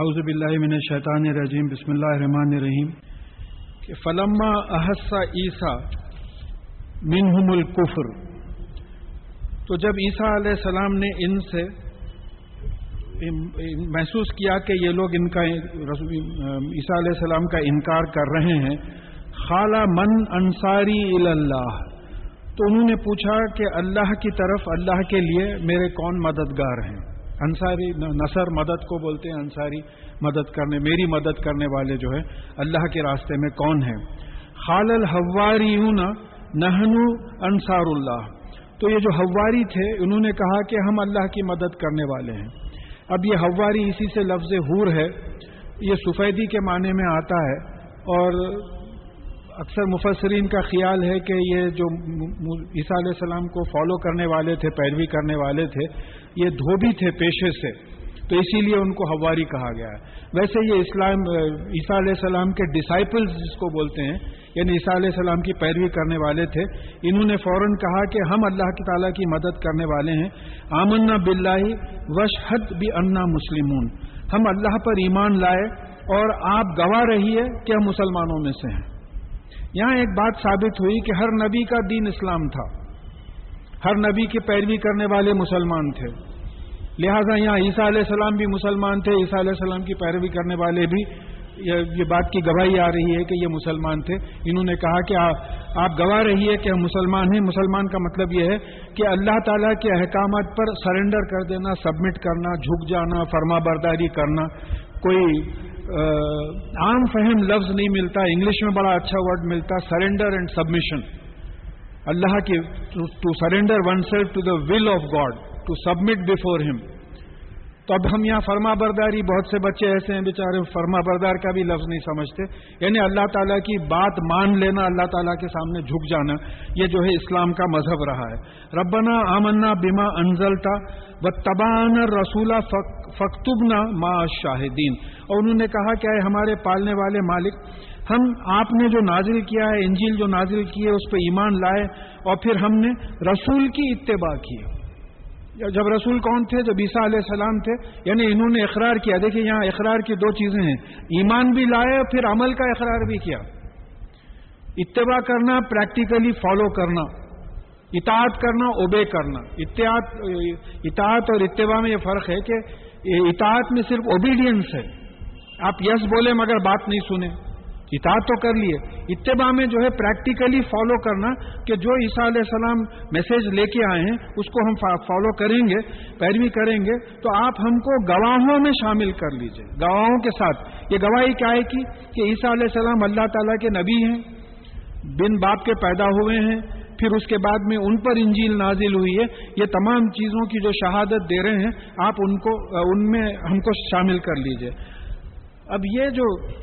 اعوذ باللہ من الشیطان الرجیم، بسم اللہ الرحمن الرحیم، کہ فلما احسا عیسیٰ منہم الکفر، تو جب عیسیٰ علیہ السلام نے ان سے محسوس کیا کہ یہ لوگ ان کا عیسیٰ علیہ السلام کا انکار کر رہے ہیں خالہ من انصاری اللہ، تو انہوں نے پوچھا کہ اللہ کی طرف اللہ کے لیے میرے کون مددگار ہیں؟ انصاری نصر مدد کو بولتے ہیں، انصاری مدد کرنے، میری مدد کرنے والے جو ہے اللہ کے راستے میں کون ہیں؟ خال الحواری نہنو انصار اللہ تو یہ جو ہواری تھے، انہوں نے کہا کہ ہم اللہ کی مدد کرنے والے ہیں۔ اب یہ ہواری اسی سے لفظ حور ہے۔ یہ سفیدی کے معنی میں آتا ہے۔ اور اکثر مفسرین کا خیال ہے کہ یہ جو عیسیٰ علیہ السلام کو فالو کرنے والے تھے، پیروی کرنے والے تھے یہ دھوبی تھے پیشے سے، تو اسی لیے ان کو ہواری کہا گیا ہے۔ ویسے یہ اسلام، عیسیٰ علیہ السلام کے ڈسائپلز جس کو بولتے ہیں یعنی عیسیٰ علیہ السلام کی پیروی کرنے والے تھے، انہوں نے فوراً کہا کہ ہم اللہ کی تعالیٰ کی مدد کرنے والے ہیں۔ آمنا بلّہ وشحد بھی انا مسلمون۔ ہم اللہ پر ایمان لائے اور آپ گواہ رہیے کہ ہم مسلمانوں میں سے ہیں۔ یہاں ایک بات ثابت ہوئی کہ ہر نبی کا دین اسلام تھا۔ ہر نبی کی پیروی کرنے والے مسلمان تھے۔ لہذا یہاں عیسیٰ علیہ السلام بھی مسلمان تھے، عیسیٰ علیہ السلام کی پیروی کرنے والے بھی یہ بات کی گواہی آ رہی ہے کہ یہ مسلمان تھے۔ انہوں نے کہا کہ آپ گواہ رہی ہے کہ ہم مسلمان ہیں۔ مسلمان کا مطلب یہ ہے کہ اللہ تعالیٰ کے احکامات پر سرنڈر کر دینا سبمٹ کرنا، جھک جانا، فرما برداری کرنا۔ کوئی عام فہم لفظ نہیں ملتا۔ انگلش میں بڑا اچھا ورڈ ملتا سرنڈر اینڈ سبمیشن اللہ کی to surrender oneself to the will of God to submit before ہم تو اب ہم یہاں فرما برداری، بہت سے بچے ایسے ہیں بیچارے، فرما بردار کا بھی لفظ نہیں سمجھتے۔ یعنی اللہ تعالیٰ کی بات مان لینا، اللہ تعالیٰ کے سامنے جھک جانا، یہ جو ہے اسلام کا مذہب رہا ہے۔ ربنا آمنا بیما انزلتا و تبان رسولہ فختبنا ما شاہدین اور انہوں نے کہا کہ ہمارے پالنے والے مالک، ہم، آپ نے جو نازل کیا ہے، انجیل جو نازل کی ہے، اس پہ ایمان لائے اور پھر ہم نے رسول کی اتباع کی جب رسول کون تھے؟ جب عیسیٰ علیہ السلام تھے۔ یعنی انہوں نے اقرار کیا۔ دیکھیں یہاں اقرار کی دو چیزیں ہیں۔ ایمان بھی لائے پھر عمل کا اقرار بھی کیا۔ اتباع کرنا پریکٹیکلی فالو کرنا۔ اطاعت کرنا اوبے کرنا۔ اطاعت اور اتباع میں یہ فرق ہے کہ اطاعت میں صرف اوبیڈینس ہے۔ آپ یس بولے مگر بات نہیں سنیں۔ اطاعت تو کر لیے۔ اتباع میں جو ہے پریکٹیکلی فالو کرنا کہ جو عیسیٰ علیہ السلام میسج لے کے آئے ہیں، اس کو ہم فالو کریں گے، پیروی کریں گے۔ تو آپ ہم کو گواہوں میں شامل کر لیجیے۔ گواہوں کے ساتھ۔ یہ گواہی کیا ہے کی کہ عیسیٰ علیہ السلام اللہ تعالیٰ کے نبی ہیں، بن باپ کے پیدا ہوئے ہیں، پھر اس کے بعد میں ان پر انجیل نازل ہوئی ہے۔ یہ تمام چیزوں کی جو شہادت دے رہے ہیں، آپ ان کو، ان میں ہم کو شامل کر لیجیے۔ اب یہ جو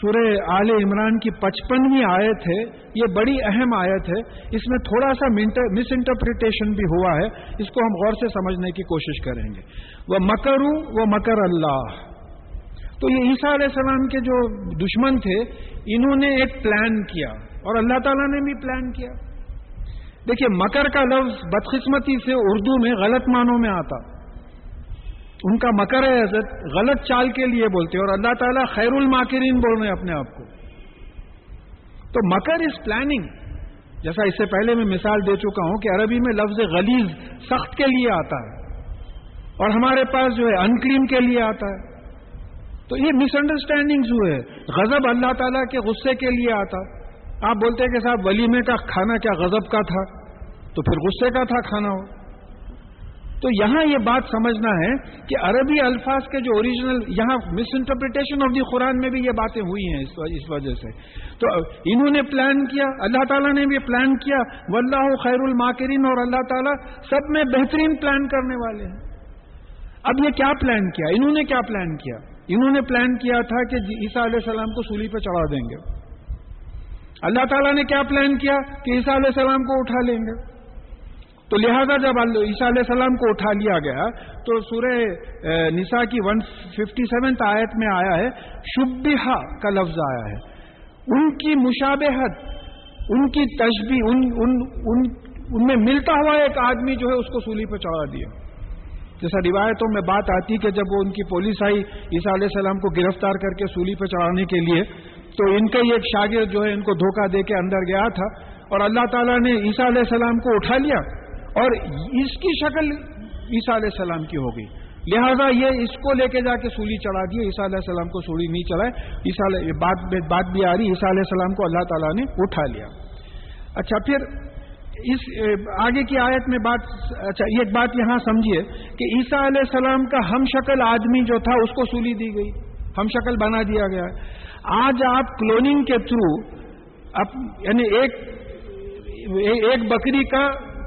سورہ آل عمران کی پچپنویں آیت ہے، یہ بڑی اہم آیت ہے۔ اس میں تھوڑا سا مس انٹرپریٹیشن بھی ہوا ہے۔ اس کو ہم غور سے سمجھنے کی کوشش کریں گے۔ وہ مکر وہ مکر اللہ۔ تو یہ عیسیٰ علیہ السلام کے جو دشمن تھے، انہوں نے ایک پلان کیا۔ اور اللہ تعالیٰ نے بھی پلان کیا۔ دیکھیے، مکر کا لفظ بدقسمتی سے اردو میں غلط معنوں میں آتا۔ ان کا مکر ہے حضرت، غلط چال کے لیے بولتے اور اللہ تعالیٰ خیر الماکرین بول رہے ہیں اپنے آپ کو۔ تو مکر از پلاننگ جیسا اس سے پہلے میں مثال دے چکا ہوں کہ عربی میں لفظ غلیز سخت کے لیے آتا ہے اور ہمارے پاس جو ہے انکلین کے لیے آتا ہے۔ تو یہ مس انڈرسٹینڈنگ ہوئے غضب اللہ تعالیٰ کے غصے کے لیے آتا۔ آپ بولتے ہیں کہ صاحب ولیمے کا کھانا کیا غضب کا تھا؟ تو پھر غصے کا تھا کھانا۔ ہو تو یہاں یہ بات سمجھنا ہے کہ عربی الفاظ کے جو اوریجنل یہاں مس انٹرپریٹیشن آف دی قرآن میں بھی یہ باتیں ہوئی ہیں اس وجہ سے۔ تو انہوں نے پلان کیا، اللہ تعالیٰ نے بھی پلان کیا، واللہ خیر الماکرین اور اللہ تعالیٰ سب میں بہترین پلان کرنے والے ہیں۔ اب یہ کیا پلان کیا؟ انہوں نے کیا پلان کیا؟ انہوں نے پلان کیا تھا کہ جی، عیسیٰ علیہ السلام کو سولی پہ چڑھا دیں گے۔ اللہ تعالیٰ نے کیا پلان کیا کہ عیسیٰ علیہ السلام کو اٹھا لیں گے۔ تو لہذا جب عیسیٰ علیہ السلام کو اٹھا لیا گیا تو سورہ نساء کی ون ففٹی سیونتھ آیت میں آیا ہے شبہ کا لفظ آیا ہے۔ ان کی مشابہت ان کی تشبی ان ان, ان, ان میں ملتا ہوا ایک آدمی جو ہے اس کو سولی پہ چڑھا دیا۔ جیسا روایتوں میں بات آتی کہ جب وہ ان کی پولیس آئی عیسیٰ علیہ السلام کو گرفتار کر کے سولی پہ چڑھانے کے لیے تو ان کا ہی ایک شاگرد جو ہے ان کو دھوکہ دے کے اندر گیا تھا۔ اور اللہ تعالیٰ نے عیسیٰ علیہ السلام کو اٹھا لیا۔ اور اس کی شکل عیسیٰ علیہ السلام کی ہو گئی۔ لہذا یہ اس کو لے کے جا کے سولی چڑھا دی، عیسیٰ علیہ السلام کو سولی نہیں چڑھائے عیسیٰ بات بھی آ رہی، عیسیٰ علیہ السلام کو اللہ تعالیٰ نے اٹھا لیا۔ اچھا پھر اس آگے کی آیت میں بات اچھا ایک بات یہاں سمجھیے کہ عیسیٰ علیہ السلام کا ہم شکل آدمی جو تھا، اس کو سولی دی گئی۔ ہم شکل بنا دیا گیا۔ آج آپ کلوننگ کے تھرو یعنی ایک ایک بکری کا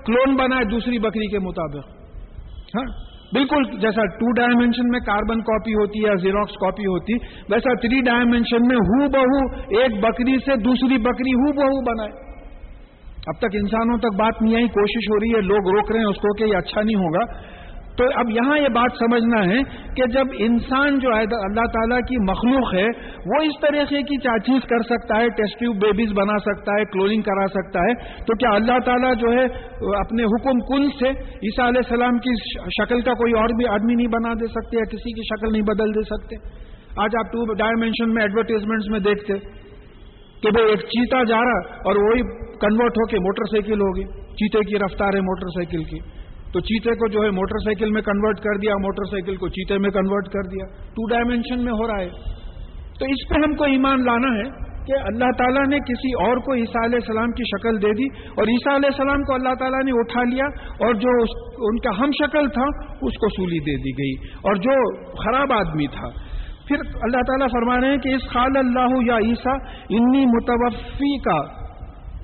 کلون بنا دوسری بکری کے مطابق۔ ہاں؟ بالکل جیسا ٹو ڈائمینشن میں کاربن کاپی ہوتی ہے زیروکس کاپی ہوتی، ویسا تھری ڈائمینشن میں ہو بہو ایک بکری سے دوسری بکری ہو بہو بنائے اب تک انسانوں تک بات نہیں آئی کوشش ہو رہی ہے، لوگ روک رہے ہیں اس کو کہ یہ اچھا نہیں ہوگا۔ تو اب یہاں یہ بات سمجھنا ہے کہ جب انسان جو ہے، اللہ تعالیٰ کی مخلوق ہے، وہ اس طریقے کی چاچیز کر سکتا ہے، ٹیسٹ ٹیوب بیبیز بنا سکتا ہے کلوننگ کرا سکتا ہے، تو کیا اللہ تعالیٰ جو ہے، اپنے حکم کن سے عیسیٰ علیہ السلام کی شکل کا کوئی اور بھی آدمی نہیں بنا دے سکتے یا کسی کی شکل نہیں بدل دے سکتے؟ آج آپ ٹو ڈائمینشن میں ایڈورٹیزمنٹس میں دیکھتے کہ بھائی ایک چیتا جا رہا اور وہی کنورٹ ہو کے موٹر سائیکل ہوگی چیتے کی رفتار ہے موٹر سائیکل کی۔ تو چیتے کو جو ہے موٹر سائیکل میں کنورٹ کر دیا، موٹر سائیکل کو چیتے میں کنورٹ کر دیا۔ ٹو ڈائمینشن میں ہو رہا ہے۔ تو اس پہ ہم کو ایمان لانا ہے کہ اللہ تعالیٰ نے کسی اور کو عیسیٰ علیہ السلام کی شکل دے دی اور عیسیٰ علیہ السلام کو اللہ تعالیٰ نے اٹھا لیا اور جو ان کا ہم شکل تھا، اس کو سولی دے دی گئی۔ اور جو خراب آدمی تھا۔ پھر اللہ تعالیٰ فرما رہے ہیں کہ اس خال اللہ یا عیسیٰ انی متوفی کا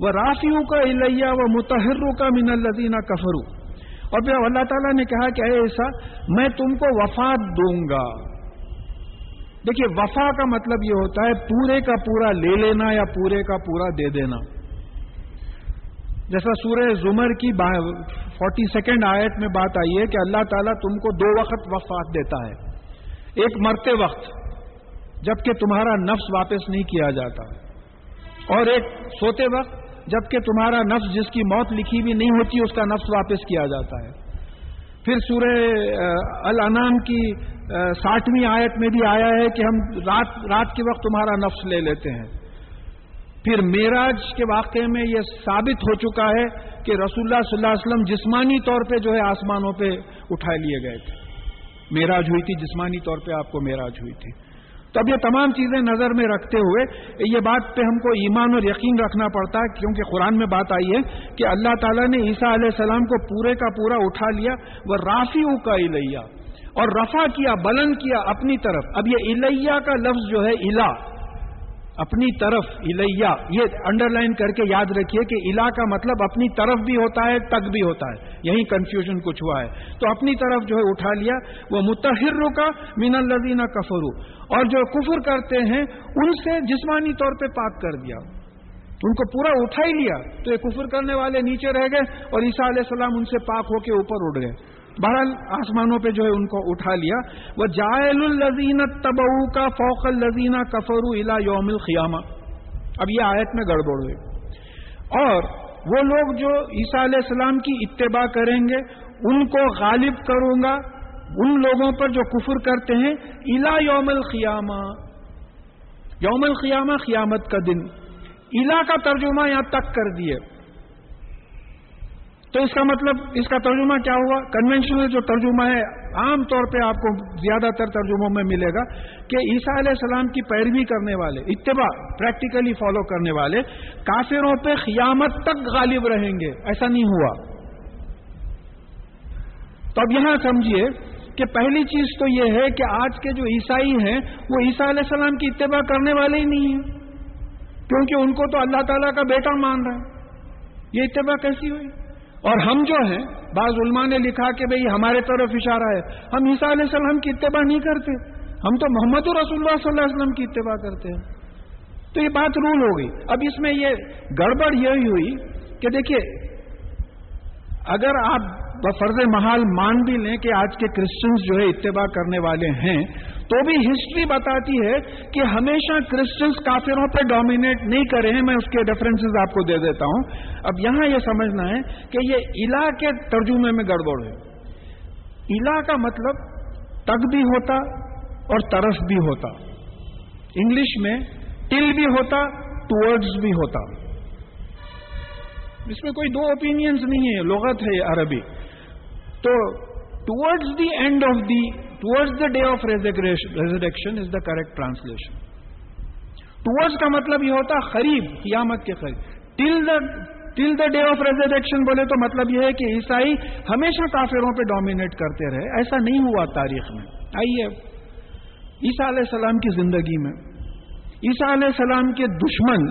وہ رافیوں کا الیہ و متحروں کا من الدینہ کفرو اور پھر اللہ تعالیٰ نے کہا کہ اے ایسا میں تم کو وفات دوں گا۔ دیکھیے، وفا کا مطلب یہ ہوتا ہے پورے کا پورا لے لینا یا پورے کا پورا دے دینا۔ جیسا سورہ زمر کی فورٹی سیکنڈ آیت میں بات آئی ہے کہ اللہ تعالیٰ تم کو دو وقت وفات دیتا ہے۔ ایک مرتے وقت، جبکہ تمہارا نفس واپس نہیں کیا جاتا۔ اور ایک سوتے وقت جبکہ تمہارا نفس جس کی موت لکھی بھی نہیں ہوتی، اس کا نفس واپس کیا جاتا ہے۔ پھر سورہ الانام کی ساٹھویں آیت میں بھی آیا ہے کہ ہم رات رات کے وقت تمہارا نفس لے لیتے ہیں۔ پھر میراج کے واقعے میں یہ ثابت ہو چکا ہے کہ رسول اللہ صلی اللہ علیہ وسلم جسمانی طور پہ جو ہے آسمانوں پہ اٹھا لیے گئے تھے۔ میراج ہوئی تھی، جسمانی طور پہ آپ کو میراج ہوئی تھی۔ تو اب یہ تمام چیزیں نظر میں رکھتے ہوئے یہ بات پہ ہم کو ایمان اور یقین رکھنا پڑتا ہے، کیونکہ قرآن میں بات آئی ہے کہ اللہ تعالیٰ نے عیسیٰ علیہ السلام کو پورے کا پورا اٹھا لیا، وہ رافی کا الیہ اور رفا کیا، بلند کیا اپنی طرف۔ اب یہ الیہ کا لفظ جو ہے الا اپنی طرف الیا یہ انڈر لائن کر کے یاد رکھیے کہ الا کا مطلب اپنی طرف بھی ہوتا ہے، تک بھی ہوتا ہے۔ یہی کنفیوژن کچھ ہوا ہے۔ تو اپنی طرف جو ہے اٹھا لیا، وہ متحر کا مین الزینہ کفرو اور جو کفر کرتے ہیں، ان سے جسمانی طور پہ پاک کر دیا۔ ان کو پورا اٹھا ہی لیا۔ تو یہ کفر کرنے والے نیچے رہ گئے اور عیسیٰ علیہ السلام ان سے پاک ہو کے اوپر اٹھ گئے۔ بہرحال آسمانوں پہ جو ہے ان کو اٹھا لیا۔ وہ جائل الزین تبو کا فوق الزینہ کفرو الا یوم الخیامہ اب یہ آیت میں گڑبڑ ہوئی۔ اور وہ لوگ جو عیسیٰ علیہ السلام کی اتباع کریں گے، ان کو غالب کروں گا۔ ان لوگوں پر جو کفر کرتے ہیں الا یوم الخیامہ یوم الخیامہ قیامت کا دن۔ الا کا ترجمہ یہاں تک کر دیے تو اس کا مطلب اس کا ترجمہ کیا ہوا؟ کنونشنل جو ترجمہ ہے، عام طور پہ آپ کو زیادہ تر ترجموں میں ملے گا کہ عیسیٰ علیہ السلام کی پیروی کرنے والے، اتباع پریکٹیکلی فالو کرنے والے کافروں پہ قیامت تک غالب رہیں گے۔ ایسا نہیں ہوا۔ تو اب یہاں سمجھیے کہ پہلی چیز تو یہ ہے کہ آج کے جو عیسائی ہیں، وہ عیسیٰ علیہ السلام کی اتباع کرنے والے ہی نہیں ہیں۔ کیونکہ ان کو تو اللہ تعالیٰ کا بیٹا مان رہا ہے یہ اتباع کیسی ہوئی؟ اور ہم جو ہیں، بعض علماء نے لکھا کہ بھئی ہمارے طرف اشارہ ہے۔ ہم عیسیٰ علیہ السلام کی اتباع نہیں کرتے۔ ہم تو محمد رسول اللہ صلی اللہ علیہ وسلم کی اتباع کرتے ہیں۔ تو یہ بات رول ہو گئی۔ اب اس میں یہ گڑبڑ یہی ہوئی کہ دیکھیے، اگر آپ بفرض محال مان بھی لیں کہ آج کے کرسچنز جو ہے اتباع کرنے والے ہیں تو بھی ہسٹری بتاتی ہے کہ ہمیشہ کرسچنس کافروں پہ ڈومینیٹ نہیں کرے ہیں، میں اس کے ریفرنس آپ کو دے دیتا ہوں۔ اب یہاں یہ سمجھنا ہے کہ یہ الا کے ترجمے میں گڑبڑ ہے۔ الا کا مطلب تک بھی ہوتا اور ترس بھی ہوتا۔ انگلش میں ٹل بھی ہوتا ٹورڈز بھی ہوتا۔ اس میں کوئی دو اوپینئنس نہیں ہے لغت ہے عربی۔ تو towards the end of the towards the day of resurrection is the correct translation towards کا مطلب یہ ہوتا قریب قیامت کے قریب till the till the day of resurrection بولے تو مطلب یہ ہے کہ عیسائی ہمیشہ کافروں پہ ڈومینیٹ کرتے رہے. ایسا نہیں ہوا تاریخ میں. آئیے. عیسیٰ علیہ السلام کی زندگی میں. عیسیٰ علیہ السلام کے دشمن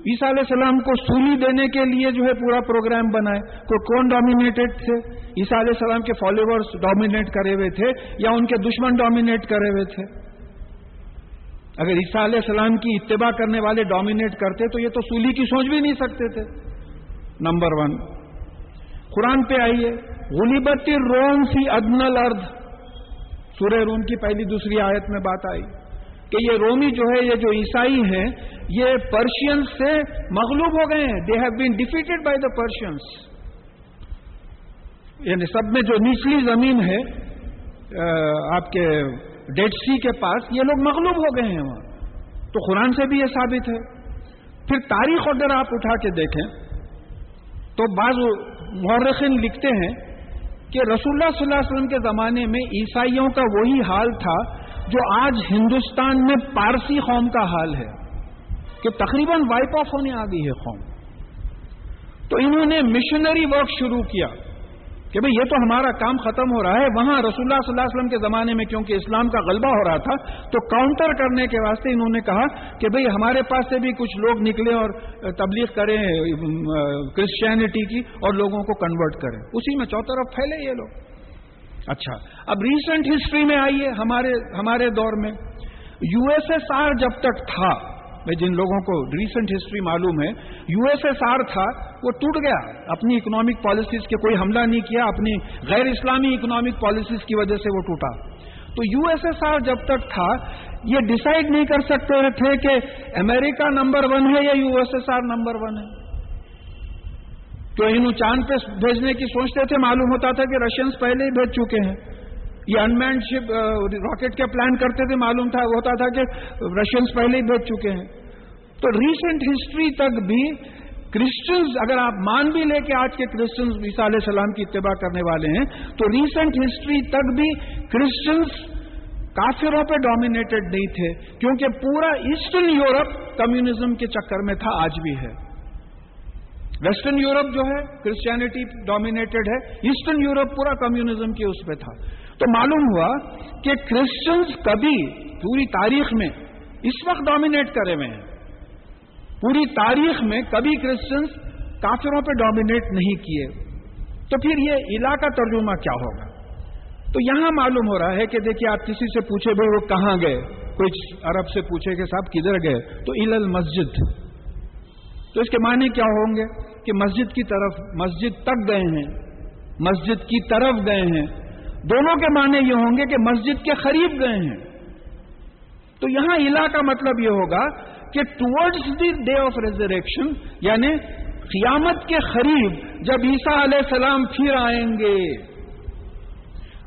عیسیٰ علیہ السلام کو سولی دینے کے لیے جو ہے پورا پروگرام بنائے۔ تو کون ڈومینیٹڈ تھے؟ عیسیٰ علیہ السلام کے فالوورز ڈومینیٹ کرے ہوئے تھے یا ان کے دشمن ڈومینیٹ کرے ہوئے تھے؟ اگر عیسیٰ علیہ السلام کی اتباع کرنے والے ڈومینیٹ کرتے تو یہ تو سولی کی سوچ بھی نہیں سکتے تھے۔ نمبر ون قرآن پہ آئیے۔ غلیبتی روم فی ادنل ارد سورہ روم کی پہلی دوسری آیت میں بات آئی۔ کہ یہ رومی جو ہے، یہ جو عیسائی ہیں، یہ پرشین سے مغلوب ہو گئے ہیں۔ They have been defeated by the Persians یعنی سب میں جو نچلی زمین ہے آپ کے ڈیڈ سی کے پاس، یہ لوگ مغلوب ہو گئے ہیں وہاں۔ تو قرآن سے بھی یہ ثابت ہے۔ پھر تاریخ اگر آپ اٹھا کے دیکھیں، تو بعض مورخین لکھتے ہیں کہ رسول اللہ صلی اللہ علیہ وسلم کے زمانے میں عیسائیوں کا وہی حال تھا جو آج ہندوستان میں پارسی قوم کا حال ہے، کہ تقریباً وائپ آف ہونے آ گئی ہے قوم۔ تو انہوں نے مشنری ورک شروع کیا کہ بھئی یہ تو ہمارا کام ختم ہو رہا ہے، وہاں رسول اللہ صلی اللہ علیہ وسلم کے زمانے میں کیونکہ اسلام کا غلبہ ہو رہا تھا، تو کاؤنٹر کرنے کے واسطے انہوں نے کہا کہ بھئی ہمارے پاس سے بھی کچھ لوگ نکلے اور تبلیغ کریں کرسچینٹی کی اور لوگوں کو کنورٹ کریں۔ اسی میں چوترف پھیلے یہ لوگ۔ اچھا اب ریسنٹ ہسٹری میں آئیے ہمارے ہمارے دور میں۔ یو ایس ایس آر جب تک تھا، میں جن لوگوں کو ریسنٹ ہسٹری معلوم ہے یو ایس ایس آر تھا، وہ ٹوٹ گیا۔ اپنی اکنامک پالیسیز کے کوئی حملہ نہیں کیا، اپنی غیر اسلامی اکنامک پالیسیز کی وجہ سے وہ ٹوٹا۔ تو یو ایس ایس آر جب تک تھا، یہ ڈیسائیڈ نہیں کر سکتے تھے کہ امریکہ نمبر ون ہے یا U S S R number one ہے۔ تو انہوں چاند پہ بھیجنے کی سوچتے تھے، معلوم ہوتا تھا کہ رشینس پہلے ہی بھیج چکے ہیں۔ یہ انمینڈ شپ راکٹ کے پلان کرتے تھے، معلوم تھا، ہوتا تھا کہ رشینس پہلے ہی بھیج چکے ہیں۔ تو ریسنٹ ہسٹری تک بھی کرسچنز اگر آپ مان بھی لے کے آج کے کرسچنز عیسیٰ علیہ السلام کی اتباع کرنے والے ہیں، تو ریسنٹ ہسٹری تک بھی کرسچنز کافروں پہ ڈومینیٹڈ نہیں تھے۔ کیونکہ پورا ایسٹرن یورپ کمیونزم کے چکر میں تھا، آج بھی ہے۔ ویسٹرن یورپ جو ہے کرسچینٹی ڈومینیٹڈ ہے ایسٹرن یورپ پورا کمیونزم کے اس پہ تھا۔ تو معلوم ہوا کہ کرسچنز کبھی پوری تاریخ میں اس وقت ڈومینیٹ کرے ہوئے ہیں۔ پوری تاریخ میں کبھی کرسچنز کافروں پہ ڈومینیٹ نہیں کیے۔ تو پھر یہ علاقہ ترجمہ کیا ہوگا؟ تو یہاں معلوم ہو رہا ہے کہ دیکھیے آپ کسی سے پوچھے بھائی وہ کہاں گئے؟ کوئی عرب سے پوچھے کہ صاحب کدھر گئے؟ تو ال مسجد تو اس کے معنی کیا ہوں گے؟ کہ مسجد کی طرف مسجد تک گئے ہیں، مسجد کی طرف گئے ہیں۔ دونوں کے معنی یہ ہوں گے کہ مسجد کے قریب گئے ہیں۔ تو یہاں الہ کا مطلب یہ ہوگا کہ towards the day of resurrection یعنی قیامت کے قریب جب عیسیٰ علیہ السلام پھر آئیں گے۔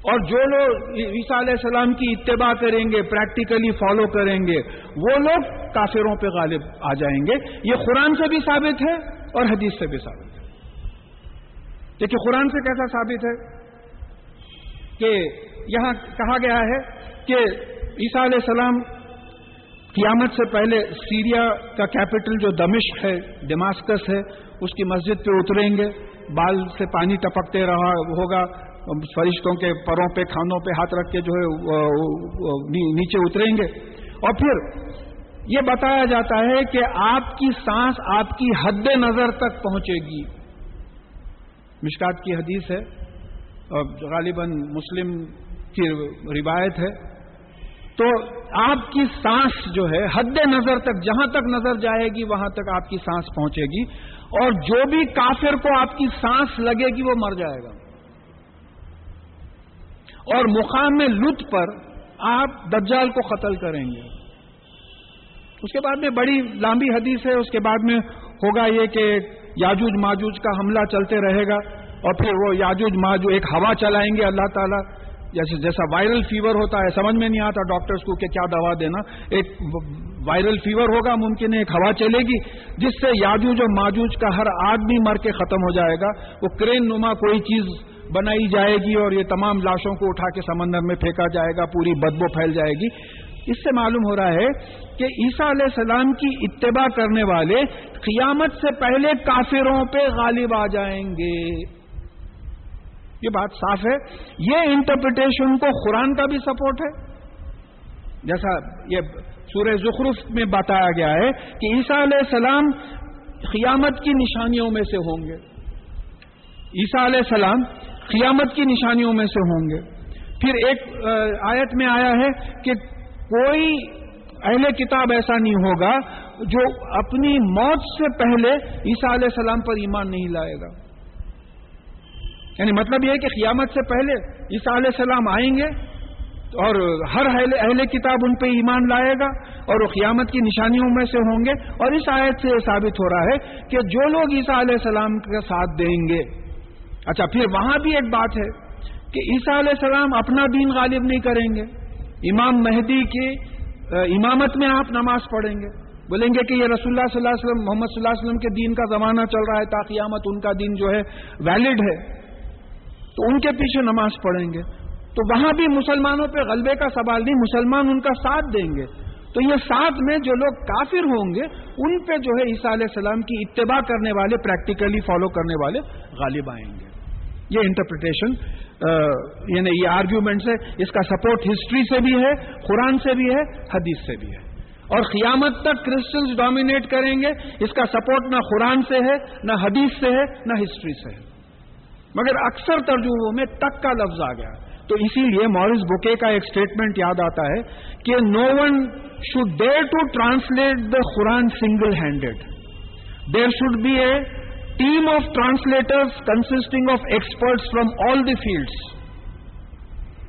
اور جو لوگ عیسیٰ علیہ السلام کی اتباع کریں گے پریکٹیکلی فالو کریں گے، وہ لوگ کافروں پہ غالب آ جائیں گے۔ یہ قرآن سے بھی ثابت ہے اور حدیث سے بھی ثابت ہے۔ دیکھیے، قرآن سے کیسا ثابت ہے کہ یہاں کہا گیا ہے کہ عیسیٰ علیہ السلام قیامت سے پہلے سیریا کا کیپٹل جو دمشق ہے ڈماسکس ہے، اس کی مسجد پہ اتریں گے۔ بال سے پانی ٹپکتے رہا ہوگا۔ فرشتوں کے پروں پہ، کھانوں پہ ہاتھ رکھ کے جو ہے نیچے اتریں گے۔ اور پھر یہ بتایا جاتا ہے کہ آپ کی سانس آپ کی حد نظر تک پہنچے گی۔ مشکات کی حدیث ہے۔ اور غالباً مسلم کی روایت ہے۔ تو آپ کی سانس جو ہے، حد نظر تک، جہاں تک نظر جائے گی، وہاں تک آپ کی سانس پہنچے گی۔ اور جو بھی کافر کو آپ کی سانس لگے گی، وہ مر جائے گا۔ اور مقام لط پر آپ دجال کو قتل کریں گے۔ اس کے بعد میں بڑی لمبی حدیث ہے، اس کے بعد میں ہوگا یہ کہ یاجوج ماجوج کا حملہ چلتے رہے گا اور پھر وہ یاجوج ماجوج ایک ہوا چلائیں گے اللہ تعالیٰ۔ جیسے جیسا وائرل فیور ہوتا ہے، سمجھ میں نہیں آتا ڈاکٹرز کو کہ کیا دوا دینا۔ ایک وائرل فیور ہوگا، ممکن ہے ایک ہوا چلے گی، جس سے یاجوج اور ماجوج کا ہر آدمی مر کے ختم ہو جائے گا۔ وہ کرین نما کوئی چیز بنائی جائے گی اور یہ تمام لاشوں کو اٹھا کے سمندر میں پھینکا جائے گا، پوری بدبو پھیل جائے گی۔ اس سے معلوم ہو رہا ہے کہ عیسیٰ علیہ السلام کی اتباع کرنے والے قیامت سے پہلے کافروں پہ غالب آ جائیں گے۔ یہ بات صاف ہے۔ یہ انٹرپریٹیشن کو قرآن کا بھی سپورٹ ہے۔ جیسا یہ سورہ زخرف میں بتایا گیا ہے کہ عیسیٰ علیہ السلام قیامت کی نشانیوں میں سے ہوں گے۔ عیسیٰ علیہ السلام قیامت کی نشانیوں میں سے ہوں گے۔ پھر ایک آیت میں آیا ہے کہ کوئی اہل کتاب ایسا نہیں ہوگا جو اپنی موت سے پہلے عیسیٰ علیہ السلام پر ایمان نہیں لائے گا۔ یعنی مطلب یہ ہے کہ قیامت سے پہلے عیسیٰ علیہ السلام آئیں گے اور ہر اہل کتاب ان پہ ایمان لائے گا اور وہ قیامت کی نشانیوں میں سے ہوں گے اور اس آیت سے یہ ثابت ہو رہا ہے کہ جو لوگ عیسیٰ علیہ السلام کا ساتھ دیں گے۔ اچھا پھر وہاں بھی ایک بات ہے کہ عیسیٰ علیہ السلام اپنا دین غالب نہیں کریں گے۔ امام مہدی کی امامت میں آپ نماز پڑھیں گے۔ بولیں گے کہ یہ رسول اللہ صلی اللہ علیہ وسلم، محمد صلی اللہ علیہ وسلم کے دین کا زمانہ چل رہا ہے تا قیامت ان کا دین جو ہے ویلڈ ہے۔ تو ان کے پیچھے نماز پڑھیں گے۔ تو وہاں بھی مسلمانوں پہ غلبے کا سوال نہیں، مسلمان ان کا ساتھ دیں گے۔ تو یہ ساتھ میں جو لوگ کافر ہوں گے، ان پہ جو ہے عیسیٰ علیہ السلام کی اتباع کرنے والے پریکٹیکلی فالو کرنے والے غالب آئیں گے۔ یہ انٹرپریٹیشن یعنی یہ آرگیومنٹ ہے، اس کا سپورٹ ہسٹری سے بھی ہے، قرآن سے بھی ہے، حدیث سے بھی ہے۔ اور قیامت تک کرسچنز ڈومینیٹ کریں گے، اس کا سپورٹ نہ قرآن سے ہے، نہ حدیث سے ہے، نہ ہسٹری سے ہے۔ مگر اکثر ترجموں میں تک کا لفظ آ گیا۔ تو اسی لیے مورس بکے کا ایک اسٹیٹمنٹ یاد آتا ہے کہ no one should dare to translate the Quran single handed there should be a team of translators consisting of experts from all the fields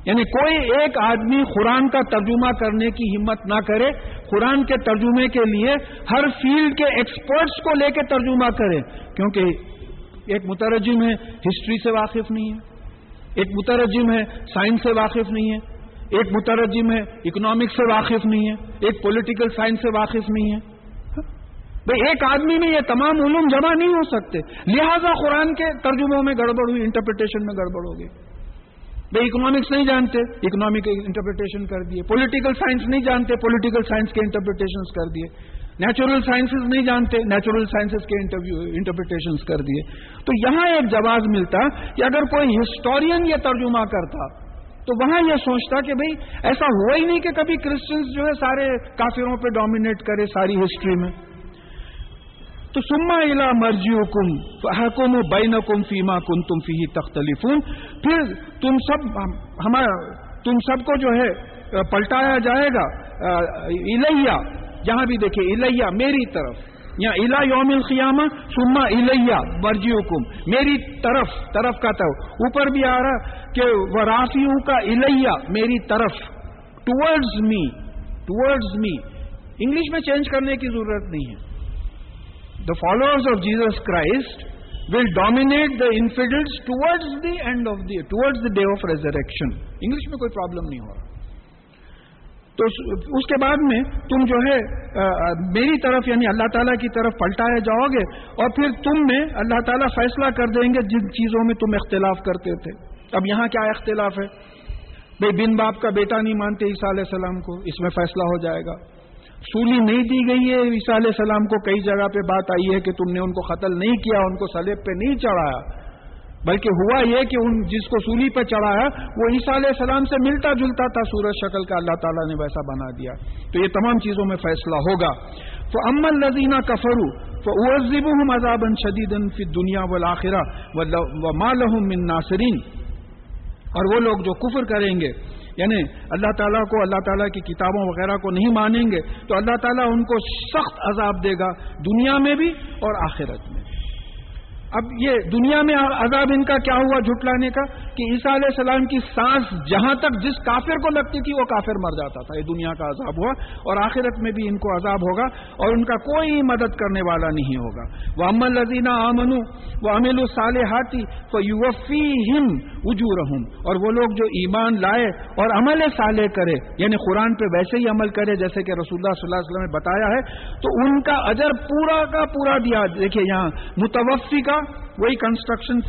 یعنی کوئی ایک آدمی قرآن کا ترجمہ کرنے کی ہمت نہ کرے، قرآن کے ترجمے کے لیے ہر فیلڈ کے ایکسپرٹس کو لے کے ترجمہ کرے، کیونکہ ایک مترجم ہے ہسٹری سے واقف نہیں ہے۔ ایک مترجم ہے، سائنس سے واقف نہیں ہے۔ ایک مترجم ہے اکنامکس سے واقف نہیں ہے۔ ایک پولیٹیکل سائنس سے واقف نہیں ہے۔ بھائی، ایک آدمی میں یہ تمام علوم جمع نہیں ہو سکتے۔ لہذا قرآن کے ترجموں میں گڑبڑ ہوئی انٹرپریٹیشن میں گڑبڑ ہو گئی۔ بھائی اکنامکس نہیں جانتے اکنامک انٹرپریٹیشن کر دیے۔ پولیٹیکل سائنس نہیں جانتے پولیٹیکل سائنس کے انٹرپریٹیشن کر دیے۔ نیچرل سائنسز نہیں جانتے نیچرل سائنسز کے انٹرپریٹیشن کر دیے۔ تو یہاں ایک جواز ملتا کہ اگر کوئی ہسٹورین یہ ترجمہ کرتا، تو وہاں یہ سوچتا کہ بھئی ایسا ہوا ہی نہیں کہ کبھی کرسچنس جو ہے سارے کافروں پہ ڈومینیٹ کرے ساری ہسٹری میں۔ تو سما الا مرجی حکم حکم بین کم فیما کن تم فی تختلفون۔ پھر تم سب ہمارا، تم سب کو جو ہے، پلٹایا جائے گا الہیا جہاں بھی دیکھیں الیا میری طرف۔ یا الا یوم القیامہ سما الیا مرجی حکم میری طرف طرف کا طرف اوپر بھی آ رہا کہ وہ رافیوں کا الیا میری طرف۔ Towards me towards me English میں چینج کرنے کی ضرورت نہیں ہے۔ The followers of Jesus Christ will dominate the infidels towards the end of the towards the day of resurrection English میں کوئی پرابلم نہیں ہو رہا۔ تو اس کے بعد میں تم جو ہے میری طرف یعنی اللہ تعالیٰ کی طرف پلٹائے جاؤ گے اور پھر تم میں اللہ تعالیٰ فیصلہ کر دیں گے جن چیزوں میں تم اختلاف کرتے تھے۔ اب یہاں کیا اختلاف ہے؟ بھائی بن باپ کا بیٹا نہیں مانتے عیسیٰ علیہ السلام کو، اس میں فیصلہ ہو جائے گا۔ سولی نہیں دی گئی ہے، عیسیٰ علیہ السلام کو کئی جگہ پہ بات آئی ہے کہ تم نے ان کو قتل نہیں کیا، ان کو سلیب پہ نہیں چڑھایا۔ بلکہ ہوا یہ کہ ان جس کو سولی پہ چڑھایا، وہ عیسیٰ علیہ السلام سے ملتا جلتا تھا، سورج شکل کا اللہ تعالیٰ نے ویسا بنا دیا۔ تو یہ تمام چیزوں میں فیصلہ ہوگا۔ تو امن لذینہ کفرو تو ازب ہوں مذاب شدید فی دنیا و لاخرہ و مالحم من ناصرین اور وہ لوگ جو کفر کریں گے یعنی اللہ تعالیٰ کو، اللہ تعالیٰ کی کتابوں وغیرہ کو نہیں مانیں گے، تو اللہ تعالیٰ ان کو سخت عذاب دے گا، دنیا میں بھی اور آخرت میں۔ اب یہ دنیا میں عذاب ان کا کیا ہوا جھٹلانے کا کہ عیسیٰ علیہ السلام کی سانس جہاں تک جس کافر کو لگتی تھی وہ کافر مر جاتا تھا، یہ دنیا کا عذاب ہوا اور آخرت میں بھی ان کو عذاب ہوگا اور ان کا کوئی مدد کرنے والا نہیں ہوگا۔ وہ امن لذینہ آمن وہ امل الصالحاتی وہ یوفی ہم اجو اور وہ لوگ جو ایمان لائے اور عمل صالح کرے یعنی قرآن پہ ویسے ہی عمل کرے، جیسے کہ رسول اللہ صلی اللہ علیہ وسلم نے بتایا ہے، تو ان کا اجر پورا کا پورا دیا۔ دیکھیے یہاں، متوفی کا وہی کنسٹرکشن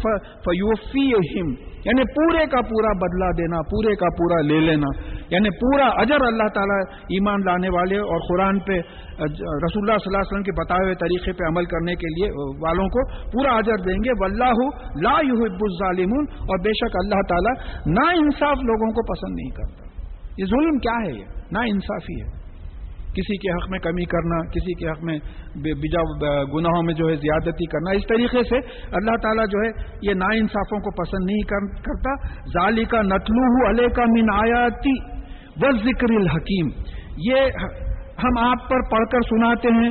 فیوفی ہم یعنی پورے کا پورا بدلا دینا، پورے کا پورا لے لینا. یعنی پورا اجر اللہ تعالیٰ ایمان لانے والے اور قرآن پہ رسول اللہ صلی اللہ علیہ وسلم کے بتائے ہوئے طریقے پہ عمل کرنے کے لیے، والوں کو پورا اجر دیں گے. واللہ لا يحب الظالمون. اور بے شک اللہ تعالیٰ نا انصاف لوگوں کو پسند نہیں کرتا. یہ ظلم کیا ہے یہ؟ نا انصافی ہے. کسی کے حق میں کمی کرنا، کسی کے حق میں بجا گناہوں میں جو ہے زیادتی کرنا، اس طریقے سے اللہ تعالیٰ جو ہے یہ نا انصافوں کو پسند نہیں کرتا۔ ظالی کا نتلو علیہ کا من آیاتی و ذکر الحکیم۔ یہ ہم آپ پر پڑھ کر سناتے ہیں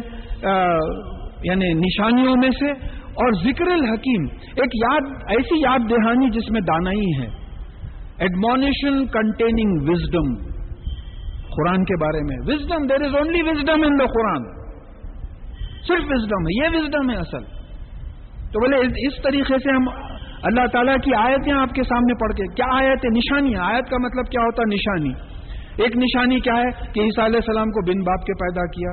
یعنی نشانیوں میں سے۔ اور ذکر الحکیم، ایک یاد ایسی یاد دہانی جس میں دانائی ہے۔ ایڈمونیشن کنٹیننگ وزڈم قرآن کے بارے میں. Wisdom there is only wisdom in the Quran صرف وزڈم ہے. یہ وزڈم ہے اصل. تو بولے، اس طریقے سے ہم اللہ تعالیٰ کی آیتیں آپ کے سامنے پڑھ کے، کیا آیت ہے؟ نشانی آیت کا مطلب کیا ہوتا ہے؟ نشانی. ایک نشانی کیا ہے کہ عیسیٰ علیہ السلام کو بن باپ کے پیدا کیا.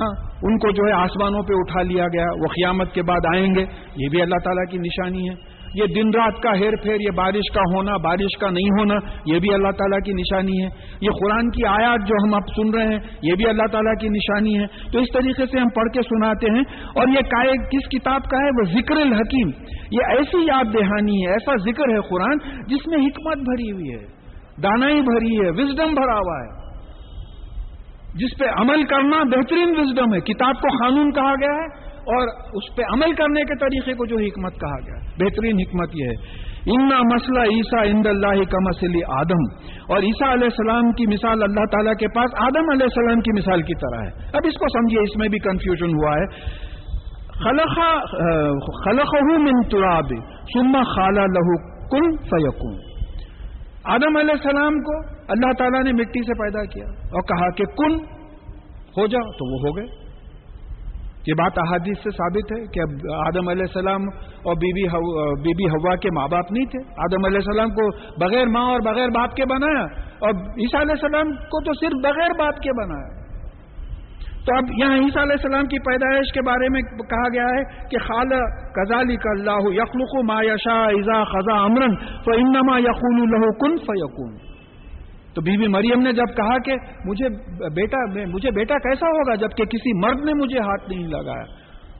ہاں ان کو جو ہے آسمانوں پہ اٹھا لیا گیا. وہ قیامت کے بعد آئیں گے. یہ بھی اللہ تعالیٰ کی نشانی ہے. یہ دن رات کا ہیر پھیر، یہ بارش کا ہونا، بارش کا نہیں ہونا، یہ بھی اللہ تعالیٰ کی نشانی ہے۔ یہ قرآن کی آیات جو ہم اب سن رہے ہیں، یہ بھی اللہ تعالیٰ کی نشانی ہے۔ تو اس طریقے سے ہم پڑھ کے سناتے ہیں۔ اور یہ کائے، کس کتاب کا ہے؟ وہ ذکر الحکیم۔ یہ ایسی یاد دہانی ہے، ایسا ذکر ہے قرآن جس میں حکمت بھری ہوئی ہے، دانائی بھری ہے وزڈم بھرا ہوا ہے۔ جس پہ عمل کرنا بہترین وزڈم ہے۔ کتاب کو قانون کہا گیا ہے۔ اور اس پہ عمل کرنے کے طریقے کو جو حکمت کہا گیا بہترین حکمت یہ ہے۔ انا مسئلہ عیسیٰ اند اللہ کا مسئلہ آدم اور عیسیٰ علیہ السلام کی مثال اللہ تعالیٰ کے پاس آدم علیہ السلام کی مثال کی طرح ہے۔ اب اس کو سمجھیے، اس میں بھی کنفیوژن ہوا ہے۔ خلق من تراب سما خالہ لہو کن فیقون آدم علیہ السلام کو اللہ تعالیٰ نے مٹی سے پیدا کیا اور کہا کہ کن، ہو جا تو وہ ہو گئے۔ یہ بات احادیث سے ثابت ہے کہ آدم علیہ السلام اور بی بی ہوا کے ماں باپ نہیں تھے۔ آدم علیہ السلام کو بغیر ماں اور بغیر باپ کے بنایا اور عیسیٰ علیہ السلام کو تو صرف بغیر باپ کے بنایا۔ تو اب یہاں عیسیٰ علیہ السلام کی پیدائش کے بارے میں کہا گیا ہے کہ خال کزالی کا اللہ یخلق ما یشا ایزا خزا امرن تو انما یقول اللہ کن فیقون تو بی بی مریم نے جب کہا کہ مجھے بیٹا مجھے بیٹا کیسا ہوگا جبکہ کسی مرد نے مجھے ہاتھ نہیں لگایا؟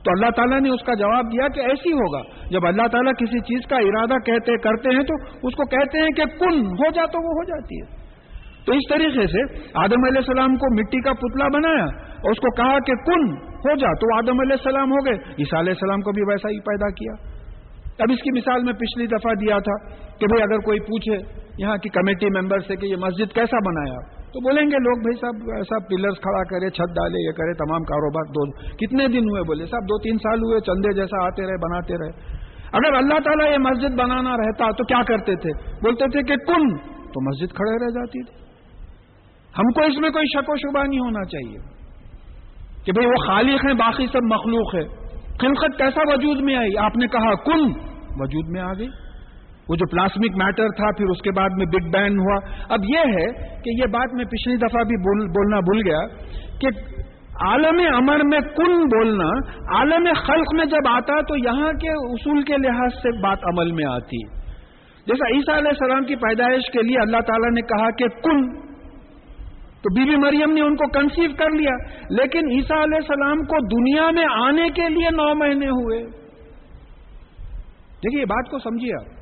تو اللہ تعالیٰ نے اس کا جواب دیا کہ ایسی ہوگا۔ جب اللہ تعالیٰ کسی چیز کا ارادہ کہتے کرتے ہیں تو اس کو کہتے ہیں کہ کن، ہو جا تو وہ ہو جاتی ہے۔ تو اس طریقے سے آدم علیہ السلام کو مٹی کا پتلا بنایا اور اس کو کہا کہ کن، ہو جا تو آدم علیہ السلام ہو گئے۔ عیسیٰ علیہ السلام کو بھی ویسا ہی پیدا کیا۔ اب اس کی مثال میں پچھلی دفعہ دیا تھا۔ کہ بھئی اگر کوئی پوچھے یہاں کی کمیٹی ممبر سے کہ یہ مسجد کیسا بنایا تو بولیں گے لوگ بھائی صاحب ایسا پلرز کھڑا کرے، چھت ڈالے، یہ کرے، تمام کاروبار دو کتنے دن ہوئے بولے؟ صاحب دو تین سال ہوئے، چندے جیسا آتے رہے، بناتے رہے۔ اگر اللہ تعالیٰ یہ مسجد بنانا رہتا تو کیا کرتے تھے؟ بولتے تھے کہ کن؟ تو مسجد کھڑے رہ جاتی تھی۔ ہم کو اس میں کوئی شک و شبہ نہیں ہونا چاہیے کہ بھئی وہ خالق ہیں، باقی سب مخلوق ہے خلقت کیسا وجود میں آئی؟ آپ نے کہا کن؟ وجود میں آ گئی۔ وہ جو پلاسمک میٹر تھا، پھر اس کے بعد میں بگ بینگ ہوا۔ اب یہ ہے کہ یہ بات میں پچھلی دفعہ بھی بولنا بھول گیا کہ عالم امر میں کن بولنا، عالم خلق میں جب آتا تو یہاں کے اصول کے لحاظ سے بات عمل میں آتی۔ جیسا عیسیٰ علیہ السلام کی پیدائش کے لیے اللہ تعالیٰ نے کہا کہ کن۔ تو بی بی مریم نے ان کو کنسیو کر لیا۔ لیکن عیسیٰ علیہ السلام کو دنیا میں آنے کے لیے نو مہینے ہوئے۔ دیکھیے بات کو سمجھیے آپ۔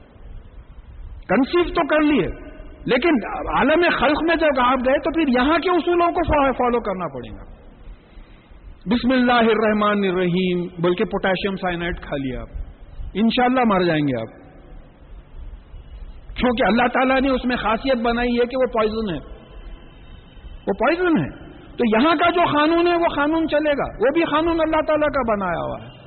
کنسیو تو کر لیے۔ لیکن عالم خلق میں جب آپ گئے تو پھر یہاں کے اصولوں کو فالو کرنا پڑے گا۔ بسم اللہ الرحمن الرحیم، بلکہ پوٹاشیم سائنائڈ کھا لیا آپ۔ انشاءاللہ مر جائیں گے آپ۔ کیونکہ اللہ تعالیٰ نے اس میں خاصیت بنائی ہے کہ وہ پوائزن ہے۔ وہ پوائزن ہے۔ تو یہاں کا جو قانون ہے وہ قانون چلے گا۔ وہ بھی قانون اللہ تعالیٰ کا بنایا ہوا ہے۔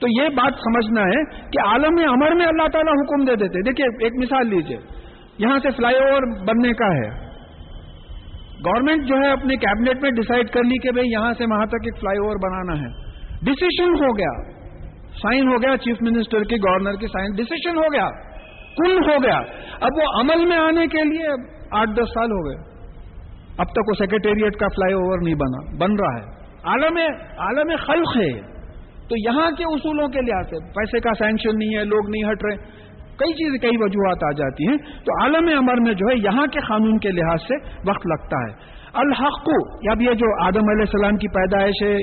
تو یہ بات سمجھنا ہے کہ عالم امر میں اللہ تعالیٰ حکم دے دیتے۔ دیکھیے، ایک مثال لیجیے۔ یہاں سے فلائی اوور بننے کا ہے۔ گورنمنٹ جو ہے اپنے کیبنیٹ میں ڈسائڈ کر لی کہ بھائی یہاں سے وہاں تک ایک فلائی اوور بنانا ہے۔ ڈسیشن ہو گیا۔ سائن ہو گیا چیف منسٹر کی، گورنر کی سائن۔ ڈسیشن ہو گیا۔ کل ہو گیا۔ اب وہ عمل میں آنے کے لیے آٹھ دس سال ہو گئے۔ اب تک وہ سیکرٹیریٹ کا فلائی اوور نہیں بنا، بن رہا ہے۔ عالم عالم خلق ہے۔ تو یہاں کے اصولوں کے لحاظ سے پیسے کا سینکشن نہیں ہے، لوگ نہیں ہٹ رہے، کئی چیزیں، کئی وجوہات آ جاتی ہیں۔ تو عالم امر میں جو ہے یہاں کے قانون کے لحاظ سے وقت لگتا ہے۔ الحق کو اب یہ جو آدم علیہ السلام کی پیدائش ہے،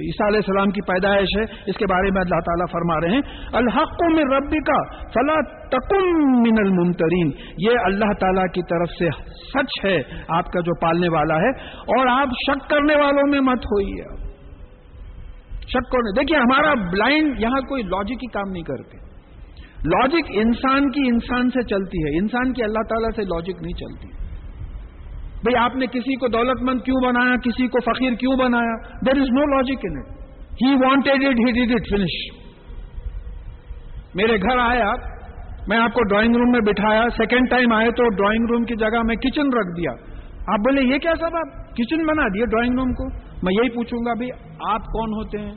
عیسیٰ علیہ السلام کی پیدائش ہے، اس کے بارے میں اللہ تعالیٰ فرما رہے ہیں۔ الحق میں ربی کا فلا تکم من المنترین یہ اللہ تعالیٰ کی طرف سے سچ ہے، آپ کا جو پالنے والا ہے۔ اور آپ شک کرنے والوں میں مت ہوئی شک کرنے دیکھیے، ہمارا بلائنڈ یہاں کوئی لاجک ہی کام نہیں کرتے۔ لاجک انسان کی انسان سے چلتی ہے۔ انسان کی اللہ تعالیٰ سے لاجک نہیں چلتی۔ بھئی آپ نے کسی کو دولت مند کیوں بنایا؟ کسی کو فقیر کیوں بنایا؟ There is no logic in it he wanted it he did it finish میرے گھر آئے آپ میں آپ کو ڈرائنگ روم میں بٹھایا۔ سیکنڈ ٹائم آئے تو ڈرائنگ روم کی جگہ میں کچن رکھ دیا۔ آپ بولے، یہ کیا سب آپ کچن بنا دیے ڈرائنگ روم کو۔ میں یہی پوچھوں گا بھائی آپ کون ہوتے ہیں؟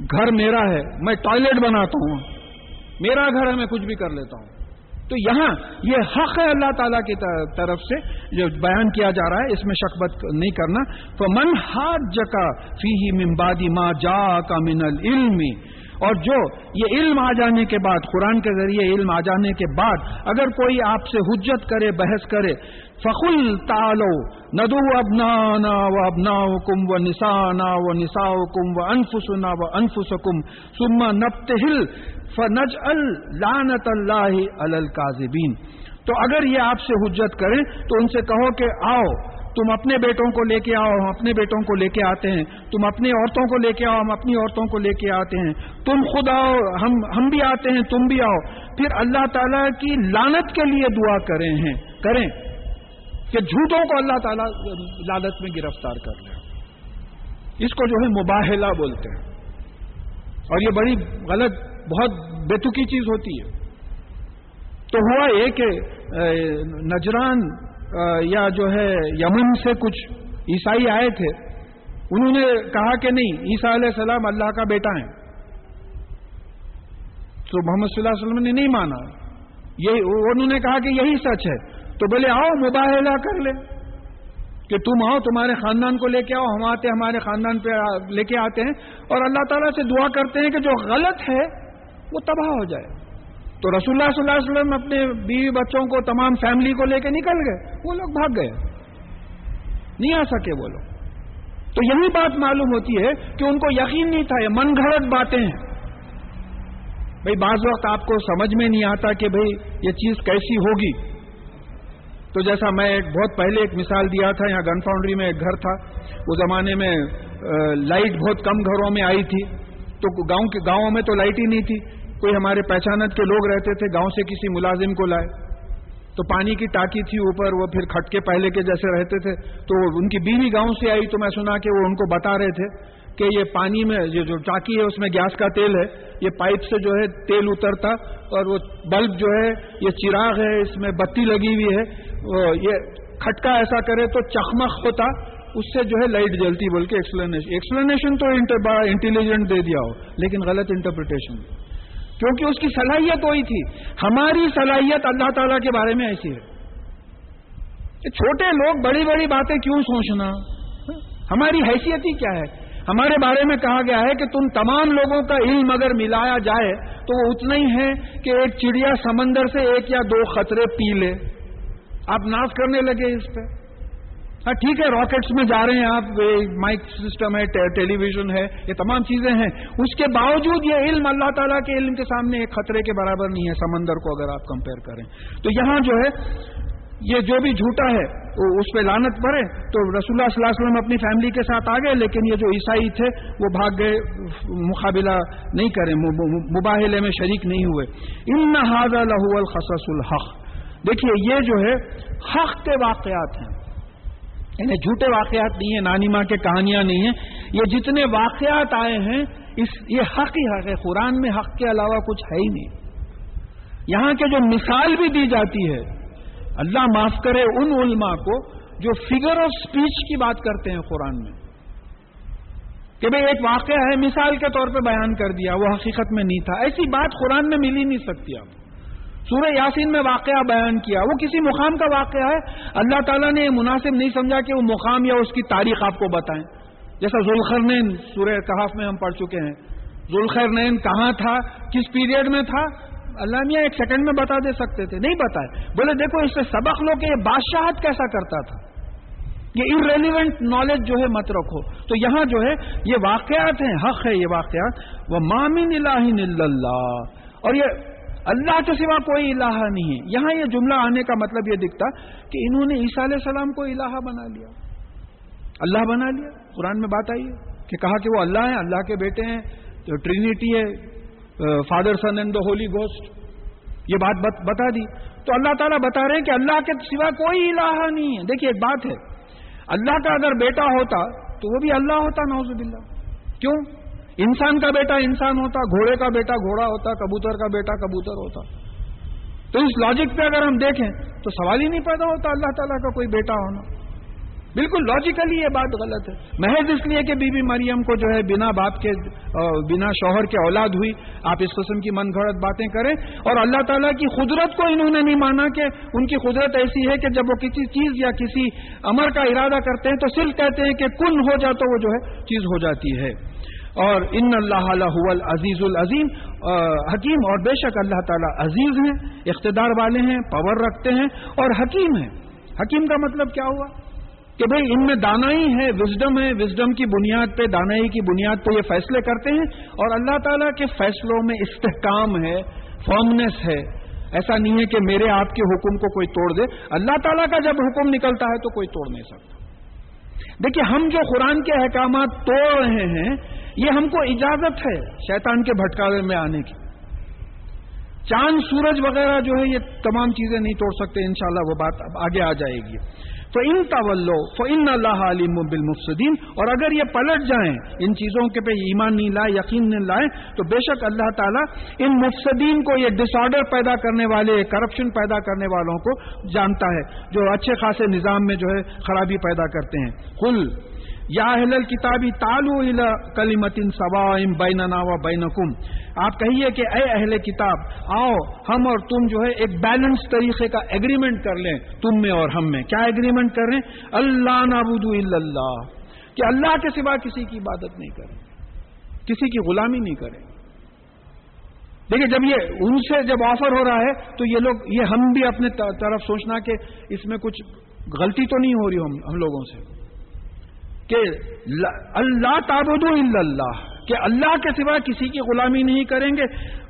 گھر میرا ہے، میں ٹوائلٹ بناتا ہوں۔ میرا گھر ہے، میں کچھ بھی کر لیتا ہوں۔ تو یہاں یہ حق ہے اللہ تعالیٰ کی طرف سے جو بیان کیا جا رہا ہے، اس میں شکبت نہیں کرنا۔ تو من ہاتھ جکا فی ممبادی ماں جا کا من العلم۔ اور جو یہ علم آ جانے کے بعد، قرآن کے ذریعے علم آ جانے کے بعد، اگر کوئی آپ سے حجت کرے، بحث کرے فخل تالو ندو ابنا و ابنا حکم و نسانا و نسا حکم و انفسنا و انفسکم سما نبت ہل فنج لانت اللہ الکاذبین تو اگر یہ آپ سے حجت کریں تو ان سے کہو کہ آؤ، تم اپنے بیٹوں کو لے کے آؤ، ہم اپنے بیٹوں کو لے کے آتے ہیں۔ تم اپنی عورتوں کو لے کے آؤ، ہم اپنی عورتوں کو لے کے آتے ہیں۔ تم خود آؤ، ہم ہم بھی آتے ہیں، تم بھی آؤ۔ پھر اللہ تعالیٰ کی لانت کے لیے دعا کریں ہیں، کریں۔ کہ جھوٹوں کو اللہ تعالیٰ لالت میں گرفتار کر لیں اس کو جو ہے مباہلا بولتے ہیں۔ اور یہ بڑی غلط، بہت بےتکی چیز ہوتی ہے۔ تو ہوا یہ کہ نجران یا جو ہے یمن سے کچھ عیسائی آئے تھے۔ انہوں نے کہا کہ نہیں، عیسیٰ علیہ السلام اللہ کا بیٹا ہے۔ تو محمد صلی اللہ علیہ وسلم نے نہیں مانا۔ یہی، انہوں نے کہا کہ یہی سچ ہے۔ تو بولے، آؤ مباہلہ کر لے کہ تم آؤ، تمہارے خاندان کو لے کے آؤ، ہم آتے ہمارے خاندان پہ لے کے آتے ہیں اور اللہ تعالیٰ سے دعا کرتے ہیں کہ جو غلط ہے وہ تباہ ہو جائے. تو رسول اللہ صلی اللہ علیہ وسلم اپنے بیوی بچوں کو، تمام فیملی کو لے کے نکل گئے۔ وہ لوگ بھاگ گئے۔ نہیں آ سکے وہ لوگ۔ تو یہی بات معلوم ہوتی ہے کہ ان کو یقین نہیں تھا، یہ من گھڑت باتیں ہیں۔ بھائی، بعض وقت آپ کو سمجھ میں نہیں آتا کہ بھائی، یہ چیز کیسی ہوگی۔ تو جیسا میں ایک بہت پہلے ایک مثال دیا تھا، یہاں گن فاؤنڈری میں ایک گھر تھا۔ اس زمانے میں لائٹ بہت کم گھروں میں آئی تھی۔ تو گاؤں کے گاؤں میں تو لائٹ ہی نہیں تھی۔ کوئی ہمارے پہچانت کے لوگ رہتے تھے، گاؤں سے کسی ملازم کو لائے۔ تو پانی کی ٹاکی تھی اوپر، وہ پھر کھٹکے پہلے کے جیسے رہتے تھے۔ تو ان کی بیوی گاؤں سے آئی تو میں سنا کہ وہ ان کو بتا رہے تھے کہ یہ پانی میں، یہ جو ٹاکی ہے، اس میں گیس کا تیل ہے۔ یہ پائپ سے جو ہے تیل اترتا اور وہ بلب جو ہے، یہ چراغ ہے، اس میں بتی لگی ہوئی ہے۔ یہ کھٹکا ایسا کرے تو چخمخ ہوتا، اس سے جو ہے لائٹ جلتی بول کے ایکسپلینیشن ایکسپلینیشن تو انٹیلیجنٹ دے دیا ہو، لیکن غلط انٹرپریٹیشن کیونکہ اس کی صلاحیت وہی تھی۔ ہماری صلاحیت اللہ تعالی کے بارے میں ایسی ہے۔ چھوٹے لوگ بڑی بڑی باتیں کیوں سوچنا؟ ہماری حیثیت ہی کیا ہے؟ ہمارے بارے میں کہا گیا ہے کہ تم تمام لوگوں کا علم اگر ملایا جائے تو وہ اتنا ہی ہے کہ ایک چڑیا سمندر سے ایک یا دو خطرے پی لے۔ آپ ناف کرنے لگے اس پہ۔ ہاں ٹھیک ہے، راکٹس میں جا رہے ہیں آپ مائک سسٹم ہے ٹیلی ویژن ہے، یہ تمام چیزیں ہیں۔ اس کے باوجود یہ علم اللہ تعالیٰ کے علم کے سامنے ایک خطرے کے برابر نہیں ہے، سمندر کو اگر آپ کمپیئر کریں۔ تو یہاں جو ہے، یہ جو بھی جھوٹا ہے اس پہ لانت پڑے تو رسول اللہ صلی اللہ علیہ وسلم اپنی فیملی کے ساتھ آ گئے، لیکن یہ جو عیسائی تھے، وہ بھاگ گئے، مقابلہ نہیں کریں مباحلے میں شریک نہیں ہوئے۔ ان نہ لہو الخص الحق۔ دیکھیے، یہ جو ہے، حق کے واقعات ہیں۔ یعنی جھوٹے واقعات نہیں ہیں، نانی ماں کے کہانیاں نہیں ہیں۔ یہ جتنے واقعات آئے ہیں، اس، یہ حق ہی حق ہے۔ قرآن میں حق کے علاوہ کچھ ہے ہی نہیں۔ یہاں کے جو مثال بھی دی جاتی ہے، اللہ معاف کرے ان علماء کو جو فگر آف اسپیچ کی بات کرتے ہیں قرآن میں۔ کہ بھئی ایک واقعہ ہے، مثال کے طور پہ بیان کر دیا، وہ حقیقت میں نہیں تھا۔ ایسی بات قرآن میں مل ہی نہیں سکتی آپ سورہ یاسین میں واقعہ بیان کیا۔ وہ کسی مقام کا واقعہ ہے۔ اللہ تعالیٰ نے یہ مناسب نہیں سمجھا کہ وہ مقام یا اس کی تاریخ آپ کو بتائیں۔ جیسا ذوالخرنین سورہ کہاف میں ہم پڑھ چکے ہیں۔ ذوالخرنین کہاں تھا؟ کس پیریڈ میں تھا؟ اللہ میاں ایک سیکنڈ میں بتا دے سکتے تھے۔ نہیں بتائے۔ بولے دیکھو، اس سے سبق لو کہ یہ بادشاہت کیسا کرتا تھا۔ یہ ریلیونٹ نالج جو ہے مت رکھو۔ تو یہاں جو ہے، یہ واقعات ہیں، حق ہے یہ واقعات۔ وہ مامن اللہ اور یہ اللہ کے سوا کوئی الہ نہیں ہے۔ یہاں یہ جملہ آنے کا مطلب یہ دکھتا کہ انہوں نے عیسیٰ علیہ السلام کو الہ بنا لیا۔ اللہ بنا لیا۔ قرآن میں بات آئی ہے کہ کہا کہ وہ اللہ ہے اللہ کے بیٹے ہیں تو ٹرینیٹی ہے father son and the holy ghost یہ بات بتا دی۔ تو اللہ تعالیٰ بتا رہے ہیں کہ اللہ کے سوا کوئی الہ نہیں ہے۔ دیکھیے، ایک بات ہے۔ اللہ کا اگر بیٹا ہوتا تو وہ بھی اللہ ہوتا نوز باللہ۔ کیوں؟ انسان کا بیٹا انسان ہوتا، گھوڑے کا بیٹا گھوڑا ہوتا، کبوتر کا بیٹا کبوتر ہوتا۔ تو اس لاجک پہ اگر ہم دیکھیں، تو سوال ہی نہیں پیدا ہوتا اللہ تعالیٰ کا کوئی بیٹا ہونا۔ بالکل لاجیکلی یہ بات غلط ہے۔ محض اس لیے کہ بی بی مریم کو جو ہے بنا باپ کے بنا شوہر کے اولاد ہوئی۔ آپ اس قسم کی من گھڑت باتیں کریں۔ اور اللہ تعالیٰ کی قدرت کو انہوں نے نہیں مانا کہ ان کی قدرت ایسی ہے کہ جب وہ کسی چیز یا کسی امر کا ارادہ کرتے ہیں تو صرف کہتے ہیں کہ کن ہو جا تو وہ جو ہے چیز ہو جاتی ہے۔ اور ان اللہ عزیز العظیم حکیم اور بے شک اللہ تعالیٰ عزیز ہیں، اقتدار والے ہیں، پاور رکھتے ہیں اور حکیم ہیں۔ حکیم کا مطلب کیا ہوا؟ کہ بھئی ان میں دانائی ہے وزڈم ہے وزڈم کی بنیاد پہ، دانائی کی بنیاد پہ یہ فیصلے کرتے ہیں اور اللہ تعالیٰ کے فیصلوں میں استحکام ہے فارمنیس ہے۔ ایسا نہیں ہے کہ میرے آپ کے حکم کو کوئی توڑ دے۔ اللہ تعالیٰ کا جب حکم نکلتا ہے تو کوئی توڑ نہیں سکتا۔ دیکھیے ہم جو قرآن کے احکامات توڑ رہے ہیں یہ ہم کو اجازت ہے شیطان کے بھٹکاوے میں آنے کی۔ چاند، سورج وغیرہ جو ہے، یہ تمام چیزیں نہیں توڑ سکتے، انشاءاللہ وہ بات اب آگے آ جائے گی۔ تو ان طلو تو ان اللہ علیم بالمفسدین۔ اور اگر یہ پلٹ جائیں، ان چیزوں کے پہ ایمان نہیں لائے، یقین نہیں لائے، تو بے شک اللہ تعالیٰ ان مفسدین کو یہ ڈس آرڈر پیدا کرنے والے کرپشن پیدا کرنے والوں کو جانتا ہے، جو اچھے خاصے نظام میں جو ہے خرابی پیدا کرتے ہیں۔ کل یا اہل کتابی تالو کلیمتن سوا بیننا و بینکم۔ آپ کہیے کہ اے اہل کتاب، آؤ ہم اور تم جو ہے ایک بیلنس طریقے کا ایگریمنٹ کر لیں، تم میں اور ہم میں۔ کیا ایگریمنٹ کر رہے ہیں؟ اللہ نابود اللہ۔ کہ اللہ کے سوا کسی کی عبادت نہیں کریں، کسی کی غلامی نہیں کریں۔ دیکھیے، جب یہ ان سے جب آفر ہو رہا ہے، تو یہ لوگ، یہ ہم بھی اپنے طرف سوچنا کہ اس میں کچھ غلطی تو نہیں ہو رہی ہم لوگوں سے۔ کہ اللہ تابود اللہ کہ اللہ کے سوا کسی کی غلامی نہیں کریں گے۔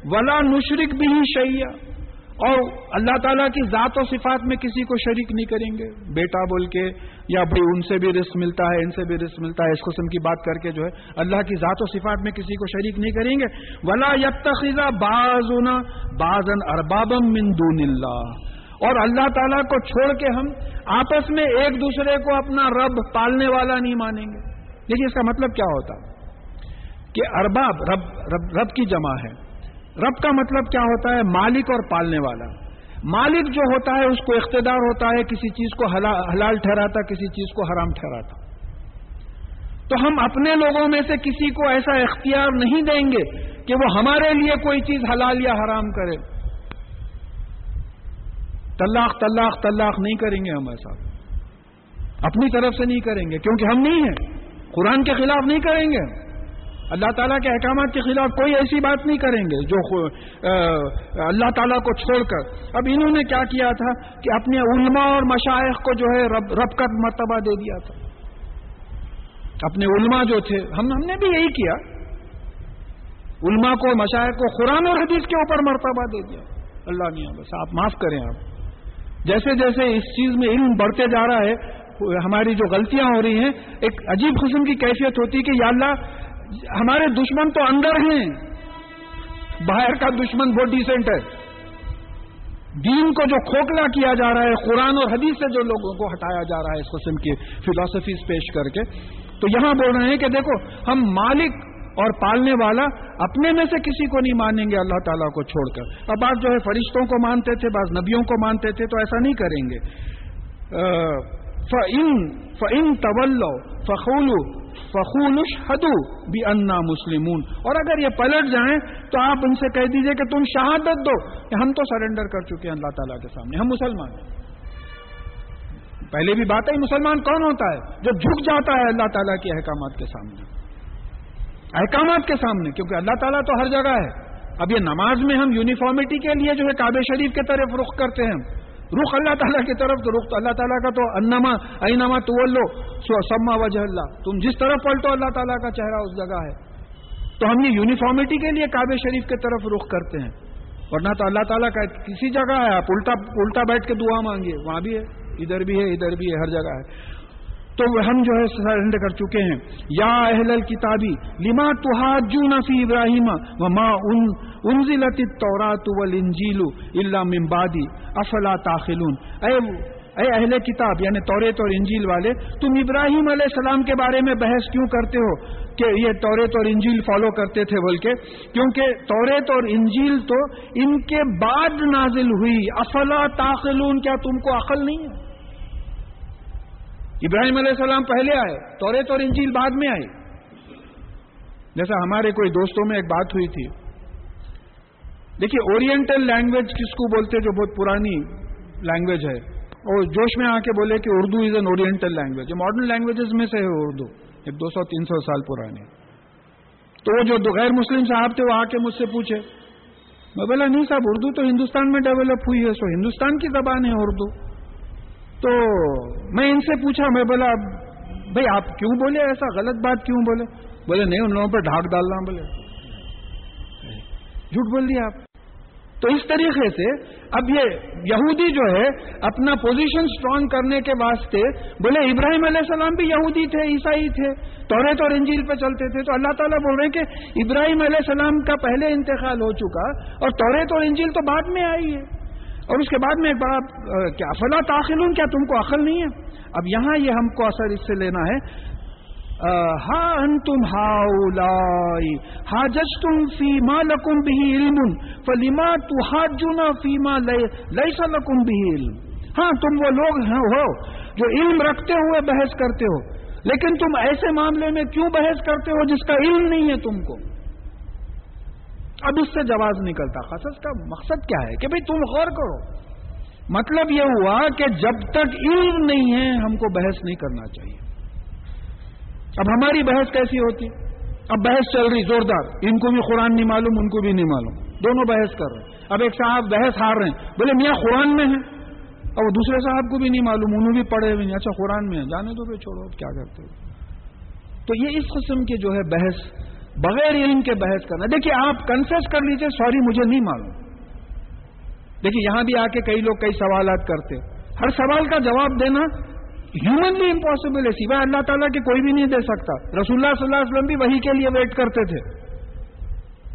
ولا نشرک بھی شیا اور اللہ تعالیٰ کی ذات و صفات میں کسی کو شریک نہیں کریں گے۔ بیٹا بول کے یا بھائی ان سے بھی رسک ملتا ہے، ان سے بھی رسک ملتا ہے، اس قسم کی بات کر کے جو ہے اللہ کی ذات و صفات میں کسی کو شریک نہیں کریں گے۔ ولا یتخذہ بازونا بازن اربابم من دون اللہ۔ اور اللہ تعالیٰ کو چھوڑ کے ہم آپس میں ایک دوسرے کو اپنا رب پالنے والا نہیں مانیں گے۔ دیکھیے اس کا مطلب کیا ہوتا؟ کہ ارباب، رب رب رب کی جمع ہے۔ رب کا مطلب کیا ہوتا ہے؟ مالک اور پالنے والا۔ مالک جو ہوتا ہے، اس کو اقتدار ہوتا ہے، کسی چیز کو حلال ٹھہراتا، کسی چیز کو حرام ٹھہراتا۔ تو ہم اپنے لوگوں میں سے کسی کو ایسا اختیار نہیں دیں گے کہ وہ ہمارے لیے کوئی چیز حلال یا حرام کرے۔ طلاق طلاق طلاق نہیں کریں گے ہم ایسا۔ اپنی طرف سے نہیں کریں گے، کیونکہ ہم نہیں ہیں۔ قرآن کے خلاف نہیں کریں گے۔ اللہ تعالیٰ کے احکامات کے خلاف کوئی ایسی بات نہیں کریں گے جو اللہ تعالیٰ کو چھوڑ کر۔ اب انہوں نے کیا کیا تھا کہ اپنے علماء اور مشائق کو جو ہے رب رب کا مرتبہ دے دیا تھا۔ اپنے علماء جو تھے، ہم ہم نے بھی یہی کیا۔ علماء کو مشائق کو قرآن اور حدیث کے اوپر مرتبہ دے دیا۔ اللہ میاں بس آپ معاف کریں آپ۔ جیسے جیسے اس چیز میں علم بڑھتے جا رہا ہے، ہماری جو غلطیاں ہو رہی ہیں، ایک عجیب قسم کی کیفیت ہوتی ہے کہ یا اللہ، ہمارے دشمن تو اندر ہیں۔ باہر کا دشمن بہت ڈیسنٹ ہے۔ دین کو جو کھوکھلا کیا جا رہا ہے، قرآن اور حدیث سے جو لوگوں کو ہٹایا جا رہا ہے اس قسم کی فلاسفیز پیش کر کے۔ تو یہاں بول رہے ہیں کہ دیکھو، ہم مالک اور پالنے والا اپنے میں سے کسی کو نہیں مانیں گے اللہ تعالیٰ کو چھوڑ کر۔ اب بعض جو ہے فرشتوں کو مانتے تھے، بعض نبیوں کو مانتے تھے، تو ایسا نہیں کریں گے۔ فعن فعن طول فخول فخولش حدو بھی انا مسلمون۔ اور اگر یہ پلٹ جائیں تو آپ ان سے کہہ دیجیے کہ تم شہادت دو۔ کہ ہم تو سرنڈر کر چکے ہیں اللہ تعالیٰ کے سامنے۔ ہم مسلمان ہیں۔ پہلے بھی بات ہے، مسلمان کون ہوتا ہے؟ جو جھک جاتا ہے اللہ تعالیٰ کے احکامات کے سامنے۔ احکامات کے سامنے، کیونکہ اللہ تعالیٰ تو ہر جگہ ہے۔ اب یہ نماز میں ہم یونیفارمٹی کے لیے جو ہے کعبے شریف کی طرف رخ کرتے ہیں۔ رخ اللہ تعالیٰ کی طرف تو رخ تو اللہ تعالیٰ کا تو انما، اینما تو لو سما وجہ اللہ۔ تم جس طرف پلٹو اللہ تعالیٰ کا چہرہ اس جگہ ہے۔ تو ہم یہ یونیفارمٹی کے لیے کعبے شریف کی طرف رخ کرتے ہیں۔ ورنہ تو اللہ تعالیٰ کا کسی جگہ ہے، آپ الٹا الٹا بیٹھ کے دعا مانگیے۔ وہاں بھی ہے، ادھر بھی ہے، ادھر بھی ہے، ہر جگہ ہے۔ تو ہم جو ہے سرنڈ کر چکے ہیں۔ یا اہل الکتابی، لما تحاجون فی ابراہیم وما انزلت التورات والانجیل الا من بعد افلا تاخلون؟ اے اے اہل کتاب یعنی توریت اور انجیل والے، تم ابراہیم علیہ السلام کے بارے میں بحث کیوں کرتے ہو؟ کہ یہ توریت اور انجیل فالو کرتے تھے بول کے کیونکہ توریت اور انجیل تو ان کے بعد نازل ہوئی۔ افلا تاخلون؟ کیا تم کو عقل نہیں ہے؟ ابراہیم علیہ السلام پہلے آئے توریت اور انجیل بعد میں آئے۔ جیسا ہمارے کوئی دوستوں میں ایک بات ہوئی تھی۔ دیکھیے اورینٹل لینگویج کس کو بولتے جو بہت پرانی لینگویج ہے۔ اور جوش میں آ کے بولے کہ Urdu is an oriental language modern languages میں سے ہے اردو، ایک دو سو، تین سو سال پرانی تو وہ جو غیر مسلم صاحب تھے، وہ آ کے مجھ سے پوچھے، میں بولا، نہیں صاحب، اردو تو ہندوستان میں ڈیولپ ہوئی ہے، سو ہندوستان کی زبان ہے اردو۔ تو میں ان سے پوچھا، میں بولا بھائی آپ کیوں بولے ایسا؟ غلط بات کیوں بولے؟ بولے، نہیں، ان لوگوں پہ ڈھاک ڈالنا بولے۔ جھوٹ بول دیا آپ۔ تو اس طریقے سے اب یہ یہودی جو ہے، اپنا پوزیشن سٹرانگ کرنے کے واسطے، بولے، ابراہیم علیہ السلام بھی یہودی تھے، عیسائی تھے توریت اور انجیل پہ چلتے تھے۔ تو اللہ تعالیٰ بول رہے ہیں کہ ابراہیم علیہ السلام کا پہلے انتقال ہو چکا اور توریت اور انجیل تو بعد میں آئی ہے۔ اور اس کے بعد میں ایک بڑا کیا فلا تاخل کیا تم کو عقل نہیں ہے؟ اب یہاں یہ ہم کو اثر اس سے لینا ہے۔ ہا ان تم ہا ہا جج تم فی لکم بھی علم فلیما تو ہاتھ جنا فی لئی سا لکم بھی علم۔ ہاں تم وہ لوگ ہو، جو علم رکھتے ہوئے بحث کرتے ہو۔ لیکن تم ایسے معاملے میں کیوں بحث کرتے ہو جس کا علم نہیں ہے تم کو؟ اب اس سے جواز نکلتا قصص کا مقصد کیا ہے کہ بھئی تم غور کرو۔ مطلب یہ ہوا کہ جب تک علم نہیں ہے، ہم کو بحث نہیں کرنا چاہیے۔ اب ہماری بحث کیسی ہوتی؟ اب بحث چل رہی، زوردار۔ ان کو بھی قرآن نہیں معلوم، ان کو بھی نہیں معلوم۔ دونوں بحث کر رہے ہیں۔ اب ایک صاحب بحث ہار رہے ہیں۔ بولے، میاں قرآن میں ہے؟ اور وہ دوسرے صاحب کو بھی نہیں معلوم، انہوں بھی پڑھے ہوئے اچھا قرآن میں ہے۔ جانے دو بھائی چھوڑو کیا کرتے؟ ہو تو یہ اس قسم کی جو ہے بحث بغیر علم کے بحث کرنا۔ دیکھیے، آپ کنفیس کر لیجیے سوری مجھے نہیں معلوم۔ دیکھیے، یہاں بھی آ کے کئی لوگ کئی سوالات کرتے ہر سوال کا جواب دینا ہیومنلی امپاسبل ہے، سوائے اللہ تعالیٰ کے کوئی بھی نہیں دے سکتا۔ رسول اللہ صلی اللہ علیہ وسلم بھی وہی کے لیے ویٹ کرتے تھے،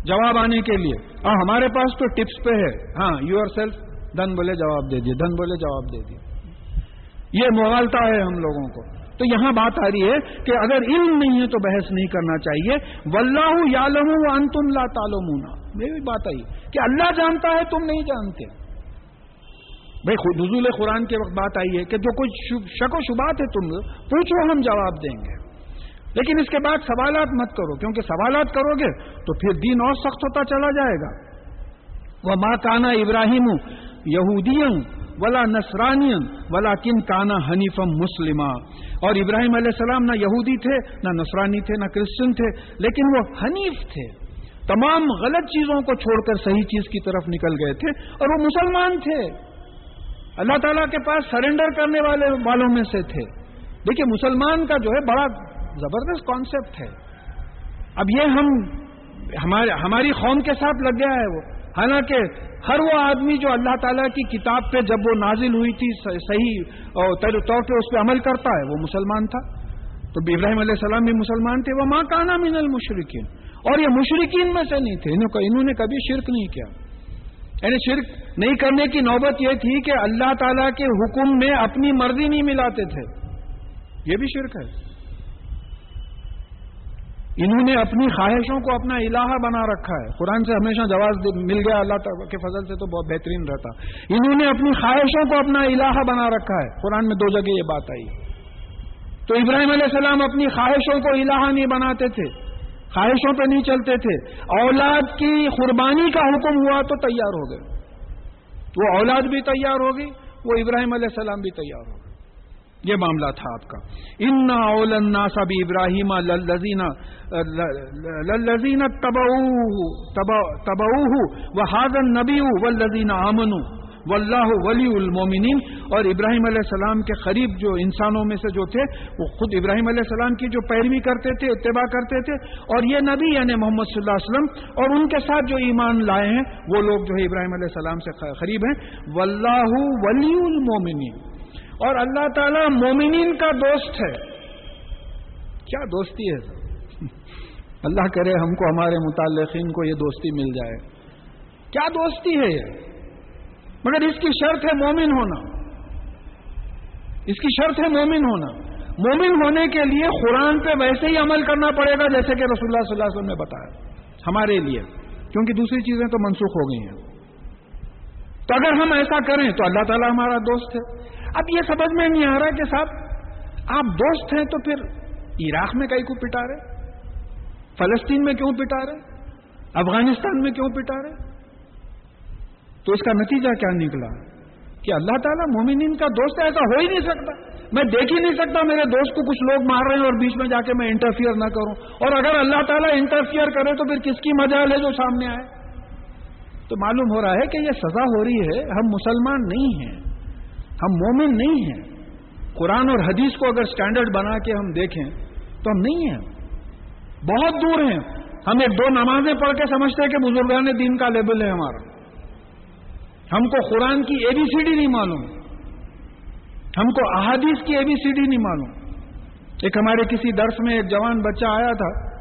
جواب آنے کے لیے۔ ہاں ہمارے پاس تو ٹپس پہ ہے۔ ہاں یو آر سیلف دھن بولے جواب دے دیے، دھن بولے جواب دے دیے۔ یہ مغالتا ہے ہم لوگوں کو۔ تو یہاں بات آ رہی ہے کہ اگر علم نہیں ہے تو بحث نہیں کرنا چاہیے۔ ولہ یا لموں ان لا تعلومونا یہ بھی بات آئی۔ کہ اللہ جانتا ہے، تم نہیں جانتے۔ بھائی حضول قرآن کے وقت بات آئی ہے کہ جو کچھ شک و شبات ہے تم، پوچھو، ہم جواب دیں گے۔ لیکن اس کے بعد سوالات مت کرو، کیونکہ سوالات کرو گے تو پھر دین اور سخت ہوتا چلا جائے گا۔ وہ ماں کانا ابراہیم یہودین ولا نسرانین ولا کن کانا حنیفم مسلمہ اور ابراہیم علیہ السلام نہ یہودی تھے، نہ نسرانی تھے، نہ کرسچن تھے، لیکن وہ حنیف تھے۔ تمام غلط چیزوں کو چھوڑ کر صحیح چیز کی طرف نکل گئے تھے اور وہ مسلمان تھے۔ اللہ تعالیٰ کے پاس سرنڈر کرنے والے والوں میں سے تھے۔ دیکھیے، مسلمان کا جو ہے بڑا زبردست کانسیپٹ ہے۔ اب یہ ہم ہماری قوم کے ساتھ لگ گیا ہے وہ۔ حالانکہ ہر وہ آدمی جو اللہ تعالیٰ کی کتاب پہ جب وہ نازل ہوئی تھی صحیح طور پہ اس پہ عمل کرتا ہے، وہ مسلمان تھا۔ تو ابراہیم علیہ السلام بھی مسلمان تھے۔ وہ ماں کانا من المشرقین اور یہ مشرقین میں سے نہیں تھے۔ انہوں نے کبھی شرک نہیں کیا۔ یعنی شرک نہیں کرنے کی نوبت یہ تھی کہ اللہ تعالیٰ کے حکم میں اپنی مرضی نہیں ملاتے تھے۔ یہ بھی شرک ہے۔ انہوں نے اپنی خواہشوں کو اپنا الہ بنا رکھا ہے۔ قرآن سے ہمیشہ جواز مل گیا اللہ کے فضل سے تو بہت بہترین رہتا۔ انہوں نے اپنی خواہشوں کو اپنا الہ بنا رکھا ہے۔ قرآن میں دو جگہ یہ بات آئی۔ تو ابراہیم علیہ السلام اپنی خواہشوں کو الہ نہیں بناتے تھے۔ خواہشوں پہ نہیں چلتے تھے۔ اولاد کی قربانی کا حکم ہوا تو تیار ہو گئے۔ وہ اولاد بھی تیار ہوگی وہ ابراہیم علیہ السلام بھی تیار ہوگا یہ معاملہ تھا آپ کا۔ ان اولنا سب ابراہیم للزین تبو و حاضن نبی و لذین امن و اللہ ولی المومنین اور ابراہیم علیہ السلام کے قریب جو انسانوں میں سے جو تھے، وہ خود ابراہیم علیہ السلام کی جو پیروی کرتے تھے، اتباع کرتے تھے، اور یہ نبی یعنی محمد صلی اللہ علیہ وسلم اور ان کے ساتھ جو ایمان لائے ہیں، وہ لوگ جو ہے ابراہیم علیہ السلام سے قریب ہیں۔ واللہ ولی المومنین اور اللہ تعالیٰ مومنین کا دوست ہے۔ کیا دوستی ہے؟ اللہ کرے ہم کو ہمارے متعلقین کو یہ دوستی مل جائے۔ کیا دوستی ہے یہ؟ مگر اس کی شرط ہے مومن ہونا۔ اس کی شرط ہے مومن ہونا۔ مومن ہونے کے لیے قرآن پہ ویسے ہی عمل کرنا پڑے گا جیسے کہ رسول اللہ صلی اللہ علیہ وسلم نے بتایا۔ ہمارے لیے۔ کیونکہ دوسری چیزیں تو منسوخ ہو گئی ہیں۔ تو اگر ہم ایسا کریں تو اللہ تعالیٰ ہمارا دوست ہے۔ اب یہ سمجھ میں نہیں آ رہا کہ صاحب، آپ دوست ہیں تو پھر عراق میں کئی کو پٹا رہے؟ فلسطین میں کیوں پٹا رہے؟ افغانستان میں کیوں پٹا رہے؟ تو اس کا نتیجہ کیا نکلا؟ کہ اللہ تعالیٰ مومنین کا دوست ایسا ہو ہی نہیں سکتا۔ میں دیکھ ہی نہیں سکتا میرے دوست کو کچھ لوگ مار رہے ہیں اور بیچ میں جا کے میں انٹرفیئر نہ کروں۔ اور اگر اللہ تعالیٰ انٹرفیئر کرے تو پھر کس کی مجال ہے جو سامنے آئے؟ تو معلوم ہو رہا ہے کہ یہ سزا ہو رہی ہے، ہم مسلمان نہیں ہیں۔ ہم مومن نہیں ہیں۔ قرآن اور حدیث کو اگر سٹینڈرڈ بنا کے ہم دیکھیں تو ہم نہیں ہیں۔ بہت دور ہیں۔ ہم ایک دو نمازیں پڑھ کے سمجھتے ہیں کہ بزرگان دین کا لیبل ہے ہمارا۔ ہم کو قرآن کی اے بی سی ڈی نہیں معلوم۔ ہم کو احادیث کی اے بی سی ڈی نہیں معلوم۔ ایک ہمارے کسی درس میں ایک جوان بچہ آیا تھا۔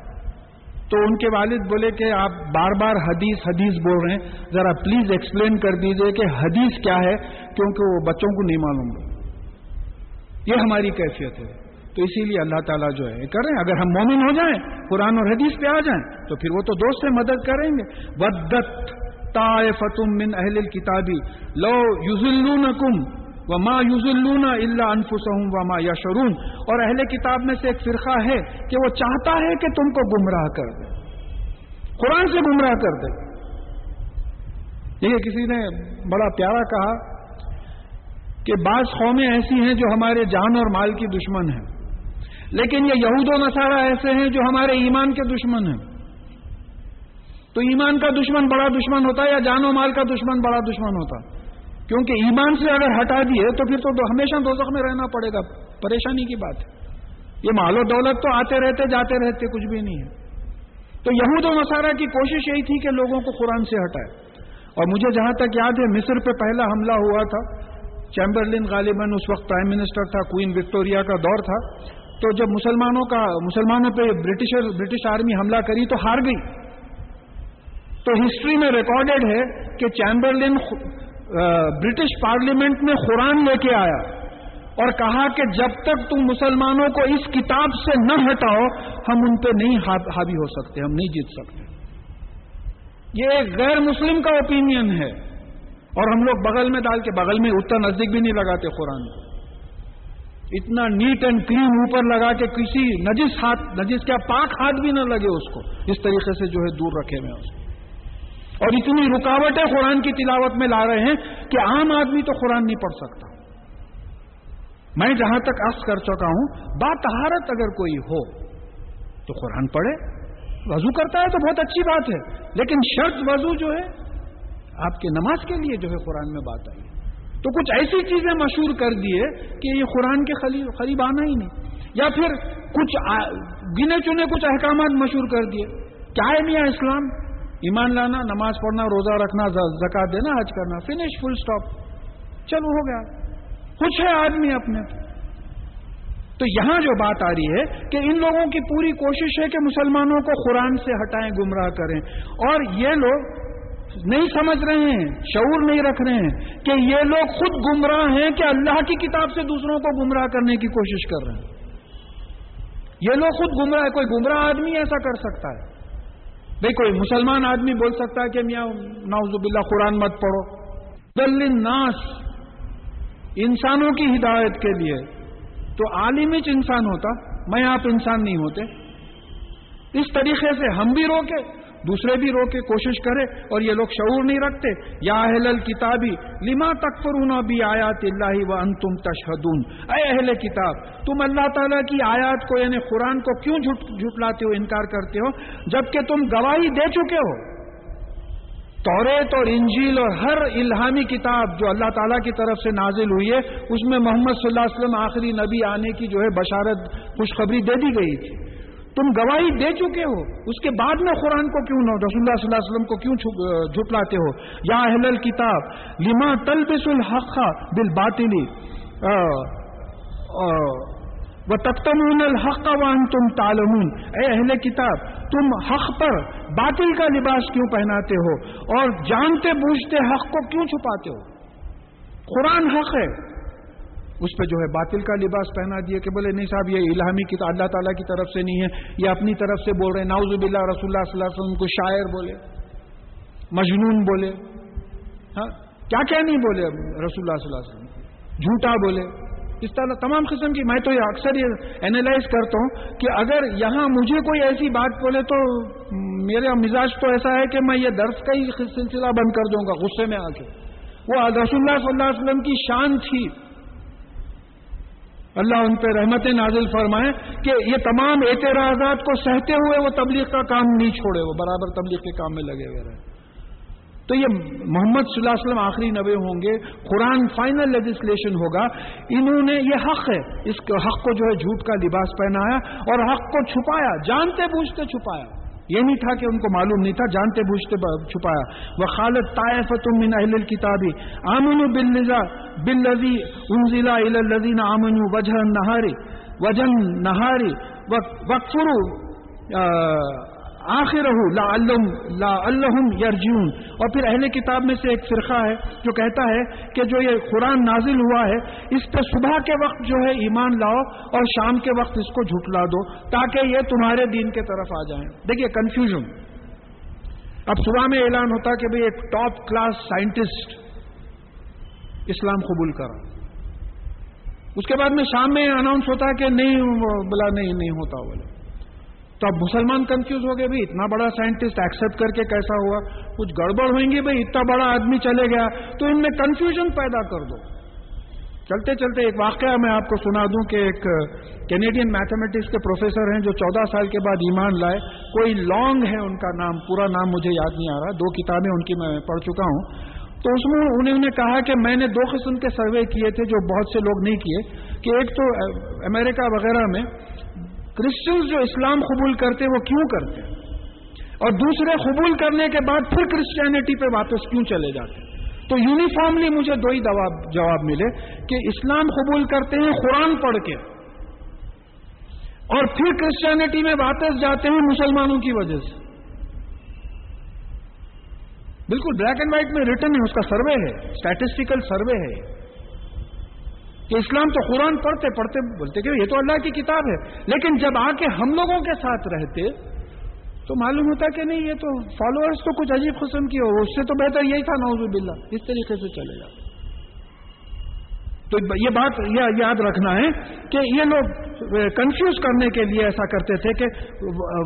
تو ان کے والد بولے کہ آپ بار بار حدیث حدیث بول رہے ہیں، ذرا پلیز ایکسپلین کر دیجیے کہ حدیث کیا ہے، کیونکہ وہ بچوں کو نہیں معلوم یہ ہماری کیفیت ہے۔ تو اسی لیے اللہ تعالیٰ جو ہے کریں اگر ہم مومن ہو جائیں، قرآن اور حدیث پہ آ جائیں، تو پھر وہ تو دوست سے مدد کریں گے۔ ودت فتم من اہل کتابی لو یوزل کم و ماں یوز اللہ اللہ انفسم و ماں یشرون اور اہل کتاب میں سے ایک فرقہ ہے کہ وہ چاہتا ہے کہ تم کو گمراہ کر دے۔ قرآن سے گمراہ کر دے۔ یہ کسی نے بڑا پیارا کہا کہ بعض قومیں ایسی ہیں جو ہمارے جان اور مال کی دشمن ہیں۔ لیکن یہ یہود و نصارہ ایسے ہیں جو ہمارے ایمان کے دشمن ہیں۔ تو ایمان کا دشمن بڑا دشمن ہوتا ہے یا جان و مال کا دشمن بڑا دشمن ہوتا؟ کیونکہ ایمان سے اگر ہٹا دیے تو پھر تو ہمیشہ دوزخ میں رہنا پڑے گا۔ پریشانی کی بات ہے۔ یہ مال و دولت تو آتے رہتے، جاتے رہتے، کچھ بھی نہیں ہے۔ تو یہود و مسارہ کی کوشش یہی تھی کہ لوگوں کو قرآن سے ہٹائے۔ اور مجھے جہاں تک یاد ہے، مصر پہ پہلا حملہ ہوا تھا۔ چیمبرلن غالباً اس وقت پرائم منسٹر تھا کوئن وکٹوریا کا دور تھا۔ تو جب مسلمانوں کا مسلمانوں پہ برٹشر برٹش آرمی حملہ کری تو ہار گئی۔ تو ہسٹری میں ریکارڈڈ ہے کہ چیمبرلن برٹش پارلیمنٹ میں قرآن لے کے آیا اور کہا کہ جب تک تم مسلمانوں کو اس کتاب سے نہ ہٹاؤ، ہم ان پہ نہیں حاوی ہو سکتے، ہم نہیں جیت سکتے۔ یہ ایک غیر مسلم کا اوپینین ہے۔ اور ہم لوگ بغل میں ڈال کے، بغل میں اتنا نزدیک بھی نہیں لگاتے قرآن اتنا نیٹ اینڈ کلین اوپر لگا کے کسی نجس ہاتھ، نجس کیا پاک ہاتھ بھی نہ لگے اس کو۔ اس طریقے سے جو ہے دور رکھے ہوئے اس کو۔ اور اتنی رکاوٹیں قرآن کی تلاوت میں لا رہے ہیں کہ عام آدمی تو قرآن نہیں پڑھ سکتا۔ میں جہاں تک عرض کر چکا ہوں، باتہارت اگر کوئی ہو تو قرآن پڑھے۔ وضو کرتا ہے تو بہت اچھی بات ہے، لیکن شرط وضو جو ہے، آپ کے نماز کے لیے جو ہے قرآن میں بات آئی۔ تو کچھ ایسی چیزیں مشہور کر دیے کہ یہ قرآن کے قریب آنا ہی نہیں۔ یا پھر کچھ گنے چنے کچھ احکامات مشہور کر دیے۔ کیا ہے میاں اسلام؟ ایمان لانا، نماز پڑھنا، روزہ رکھنا زکات دینا، حج کرنا فنش فل سٹاپ چلو، ہو گیا۔ کچھ ہے آدمی اپنے۔ تو یہاں جو بات آ رہی ہے کہ ان لوگوں کی پوری کوشش ہے کہ مسلمانوں کو قرآن سے ہٹائیں، گمراہ کریں۔ اور یہ لوگ نہیں سمجھ رہے ہیں، شعور نہیں رکھ رہے ہیں کہ یہ لوگ خود گمراہ ہیں کہ اللہ کی کتاب سے دوسروں کو گمراہ کرنے کی کوشش کر رہے ہیں۔ یہ لوگ خود گمراہ کوئی گمراہ آدمی ایسا کر سکتا ہے؟ بھائی کوئی مسلمان آدمی بول سکتا ہے کہ میاں ناؤز باللہ، قرآن مت پڑھو۔ دل ناس انسانوں کی ہدایت کے لیے۔ تو عالم انسان ہوتا، میں آپ انسان نہیں ہوتے۔ اس طریقے سے ہم بھی روکے۔ دوسرے بھی روکے کوشش کرے اور یہ لوگ شعور نہیں رکھتے۔ یا اہل کتابی لما تک فرونا بھی آیات اللہ و ان تم تشہدون۔ اے اہل کتاب، تم اللہ تعالیٰ کی آیات کو یعنی قرآن کو کیوں جھٹلاتے ہو، انکار کرتے ہو؟ جبکہ تم گواہی دے چکے ہو۔ توریت اور انجیل اور ہر الہامی کتاب جو اللہ تعالیٰ کی طرف سے نازل ہوئی ہے، اس میں محمد صلی اللہ علیہ وسلم آخری نبی آنے کی جو ہے بشارت، خوشخبری دے دی گئی تھی۔ تم گواہی دے چکے ہو، اس کے بعد میں قرآن کو کیوں نہ رسول اللہ صلی اللہ علیہ وسلم کو کیوں جھٹلاتے ہو؟ یا اہل الکتاب، لما تلبس الحق بل باطلی وہ تختمون الحق وان تم تالمون اے اہل کتاب، تم حق پر باطل کا لباس کیوں پہناتے ہو؟ اور جانتے بوجھتے حق کو کیوں چھپاتے ہو؟ قرآن حق ہے۔ اس پہ جو ہے باطل کا لباس پہنا دیا کہ بولے نہیں صاحب، یہ الہامی کی اللہ تعالیٰ کی طرف سے نہیں ہے، یہ اپنی طرف سے بول رہے ہیں۔ ناؤز اللہ رسول اللہ صلی اللہ علیہ وسلم کو شاعر بولے، مجنون بولے۔ ہاں کیا کیا نہیں بولے رسول اللہ صلی اللہ علیہ وسلم؟ جھوٹا بولے۔ اس طرح تمام قسم کی، میں تو یہ اکثر یہ اینالائز کرتا ہوں کہ اگر یہاں مجھے کوئی ایسی بات بولے تو میرا مزاج تو ایسا ہے کہ میں یہ درس کا ہی سلسلہ بند کر دوں گا، غصے میں آ کے۔ وہ رسول اللہ صلی اللہ علیہ وسلم کی شان تھی۔ اللہ ان پہ رحمت نازل فرمائے کہ یہ تمام اعتراضات کو سہتے ہوئے وہ تبلیغ کا کام نہیں چھوڑے، وہ برابر تبلیغ کے کام میں لگے ہوئے رہے۔ تو یہ محمد صلی اللہ علیہ وسلم آخری نبے ہوں گے، قرآن فائنل لیجسلیشن ہوگا، انہوں نے یہ حق ہے، اس حق کو جو ہے جھوٹ کا لباس پہنایا اور حق کو چھپایا، جانتے بوجھتے چھپایا۔ یہ نہیں تھا کہ ان کو معلوم نہیں تھا، جانتے بوجھتے چھپایا۔ وہ خالد طائف تم من اہل کتابی آمن بلزا بل انزلا الزین آمن وجہ نہاری وجن نہاری وقفرو آخر لا لا الحم یرجون اور پھر اہل کتاب میں سے ایک فرقہ ہے جو کہتا ہے کہ جو یہ قرآن نازل ہوا ہے، اس پہ صبح کے وقت جو ہے ایمان لاؤ اور شام کے وقت اس کو جھٹلا دو تاکہ یہ تمہارے دین کے طرف آ جائیں۔ دیکھیے کنفیوژن اب صبح میں اعلان ہوتا کہ بھئی ایک ٹاپ کلاس سائنٹسٹ اسلام قبول کرا اس کے بعد میں شام میں اناؤنس ہوتا ہے کہ نہیں بلا نہیں نہیں ہوتا بولے تو اب مسلمان کنفیوز ہو گئے بھائی، اتنا بڑا سائنٹسٹ ایکسپٹ کر کے کیسا ہوا؟ کچھ گڑبڑ ہوئیں گے بھائی، اتنا بڑا آدمی چلے گیا، تو ان میں کنفیوژن پیدا کر دو۔ چلتے چلتے ایک واقعہ میں آپ کو سنا دوں کہ ایک کینیڈین میتھمیٹکس کے پروفیسر ہیں جو چودہ سال کے بعد ایمان لائے۔ کوئی لانگ ہے ان کا نام، پورا نام مجھے یاد نہیں آ رہا۔ دو کتابیں ان کی میں پڑھ چکا ہوں۔ تو اس میں انہوں نے کہا کہ میں نے دو قسم کے سروے کیے تھے جو بہت سے لوگ نہیں کیے، کہ ایک تو امریکہ وغیرہ میں کرسچنز جو اسلام قبول کرتے وہ کیوں کرتے اور دوسرے قبول کرنے کے بعد پھر کرسچینٹی پہ واپس کیوں چلے جاتے ہیں؟ تو یونیفارملی مجھے دو ہی جواب ملے کہ اسلام قبول کرتے ہیں قرآن پڑھ کے، اور پھر کرسچینٹی میں واپس جاتے ہیں مسلمانوں کی وجہ سے۔ بالکل بلیک اینڈ وائٹ میں ریٹرن ہے، اس کا سروے ہے اسٹیٹسٹیکل سروے ہے۔ کہ اسلام تو قرآن پڑھتے پڑھتے بولتے کہ یہ تو اللہ کی کتاب ہے۔ لیکن جب آ کے ہم لوگوں کے ساتھ رہتے، تو معلوم ہوتا کہ نہیں، یہ تو فالوورس تو کچھ عجیب قسم کی ہو، اس سے تو بہتر یہی تھا نوز باللہ۔ اس طریقے سے چلے گا تو یہ بات یہ یاد رکھنا ہے کہ یہ لوگ کنفیوز کرنے کے لیے ایسا کرتے تھے کہ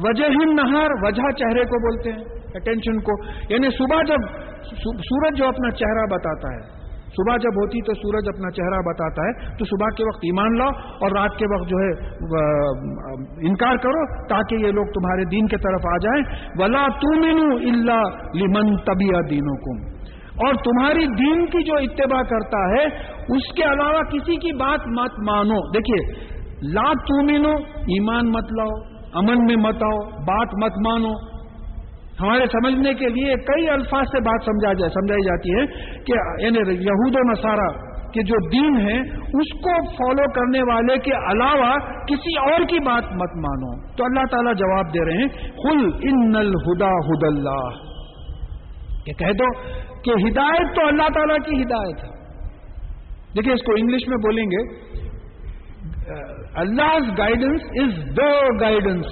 وجہ ہند نہار، وجہ چہرے کو بولتے ہیں اٹینشن کو۔ یعنی صبح جب سورج جو اپنا چہرہ بتاتا ہے صبح جب ہوتی تو سورج اپنا چہرہ بتاتا ہے، تو صبح کے وقت ایمان لاؤ اور رات کے وقت جو ہے انکار کرو تاکہ یہ لوگ تمہارے دین کے طرف آ جائیں۔ ولا تم اللہ لمن طبی دینوں کم اور تمہاری دین کی جو اتباع کرتا ہے، اس کے علاوہ کسی کی بات مت مانو۔ دیکھیے، لا تمینو ایمان مت لاؤ، امن میں مت آؤ، بات مت مانو۔ ہمارے سمجھنے کے لیے کئی الفاظ سے بات سمجھا جائے سمجھائی جاتی ہے کہ یعنی یہود و نصارہ کہ جو دین ہے اس کو فالو کرنے والے کے علاوہ کسی اور کی بات مت مانو۔ تو اللہ تعالیٰ جواب دے رہے ہیں خل ان الہدا ہد اللہ کہ کہہ دو کہ ہدایت تو اللہ تعالیٰ کی ہدایت ہے۔ دیکھیے اس کو انگلش میں بولیں گے، اللہ گائیڈنس از دا گائیڈنس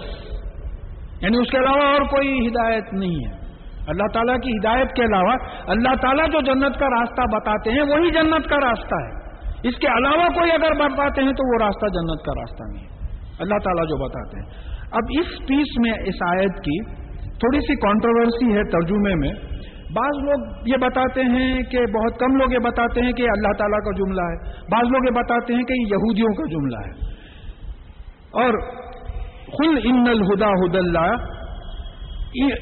یعنی اس کے علاوہ اور کوئی ہدایت نہیں ہے۔ اللہ تعالیٰ کی ہدایت کے علاوہ اللہ تعالیٰ جو جنت کا راستہ بتاتے ہیں وہی جنت کا راستہ ہے۔ اس کے علاوہ کوئی اگر بتاتے ہیں تو وہ راستہ جنت کا راستہ نہیں ہے۔ اللہ تعالیٰ جو بتاتے ہیں۔ اب اس پیس میں، اس آیت کی تھوڑی سی کانٹروورسی ہے ترجمے میں۔ بعض لوگ یہ بتاتے ہیں کہ، بہت کم لوگ یہ بتاتے ہیں کہ اللہ تعالیٰ کا جملہ ہے۔ بعض لوگ یہ بتاتے ہیں کہ یہ یہودیوں کا جملہ ہے۔ اور خل ان الہدا ہد اللہ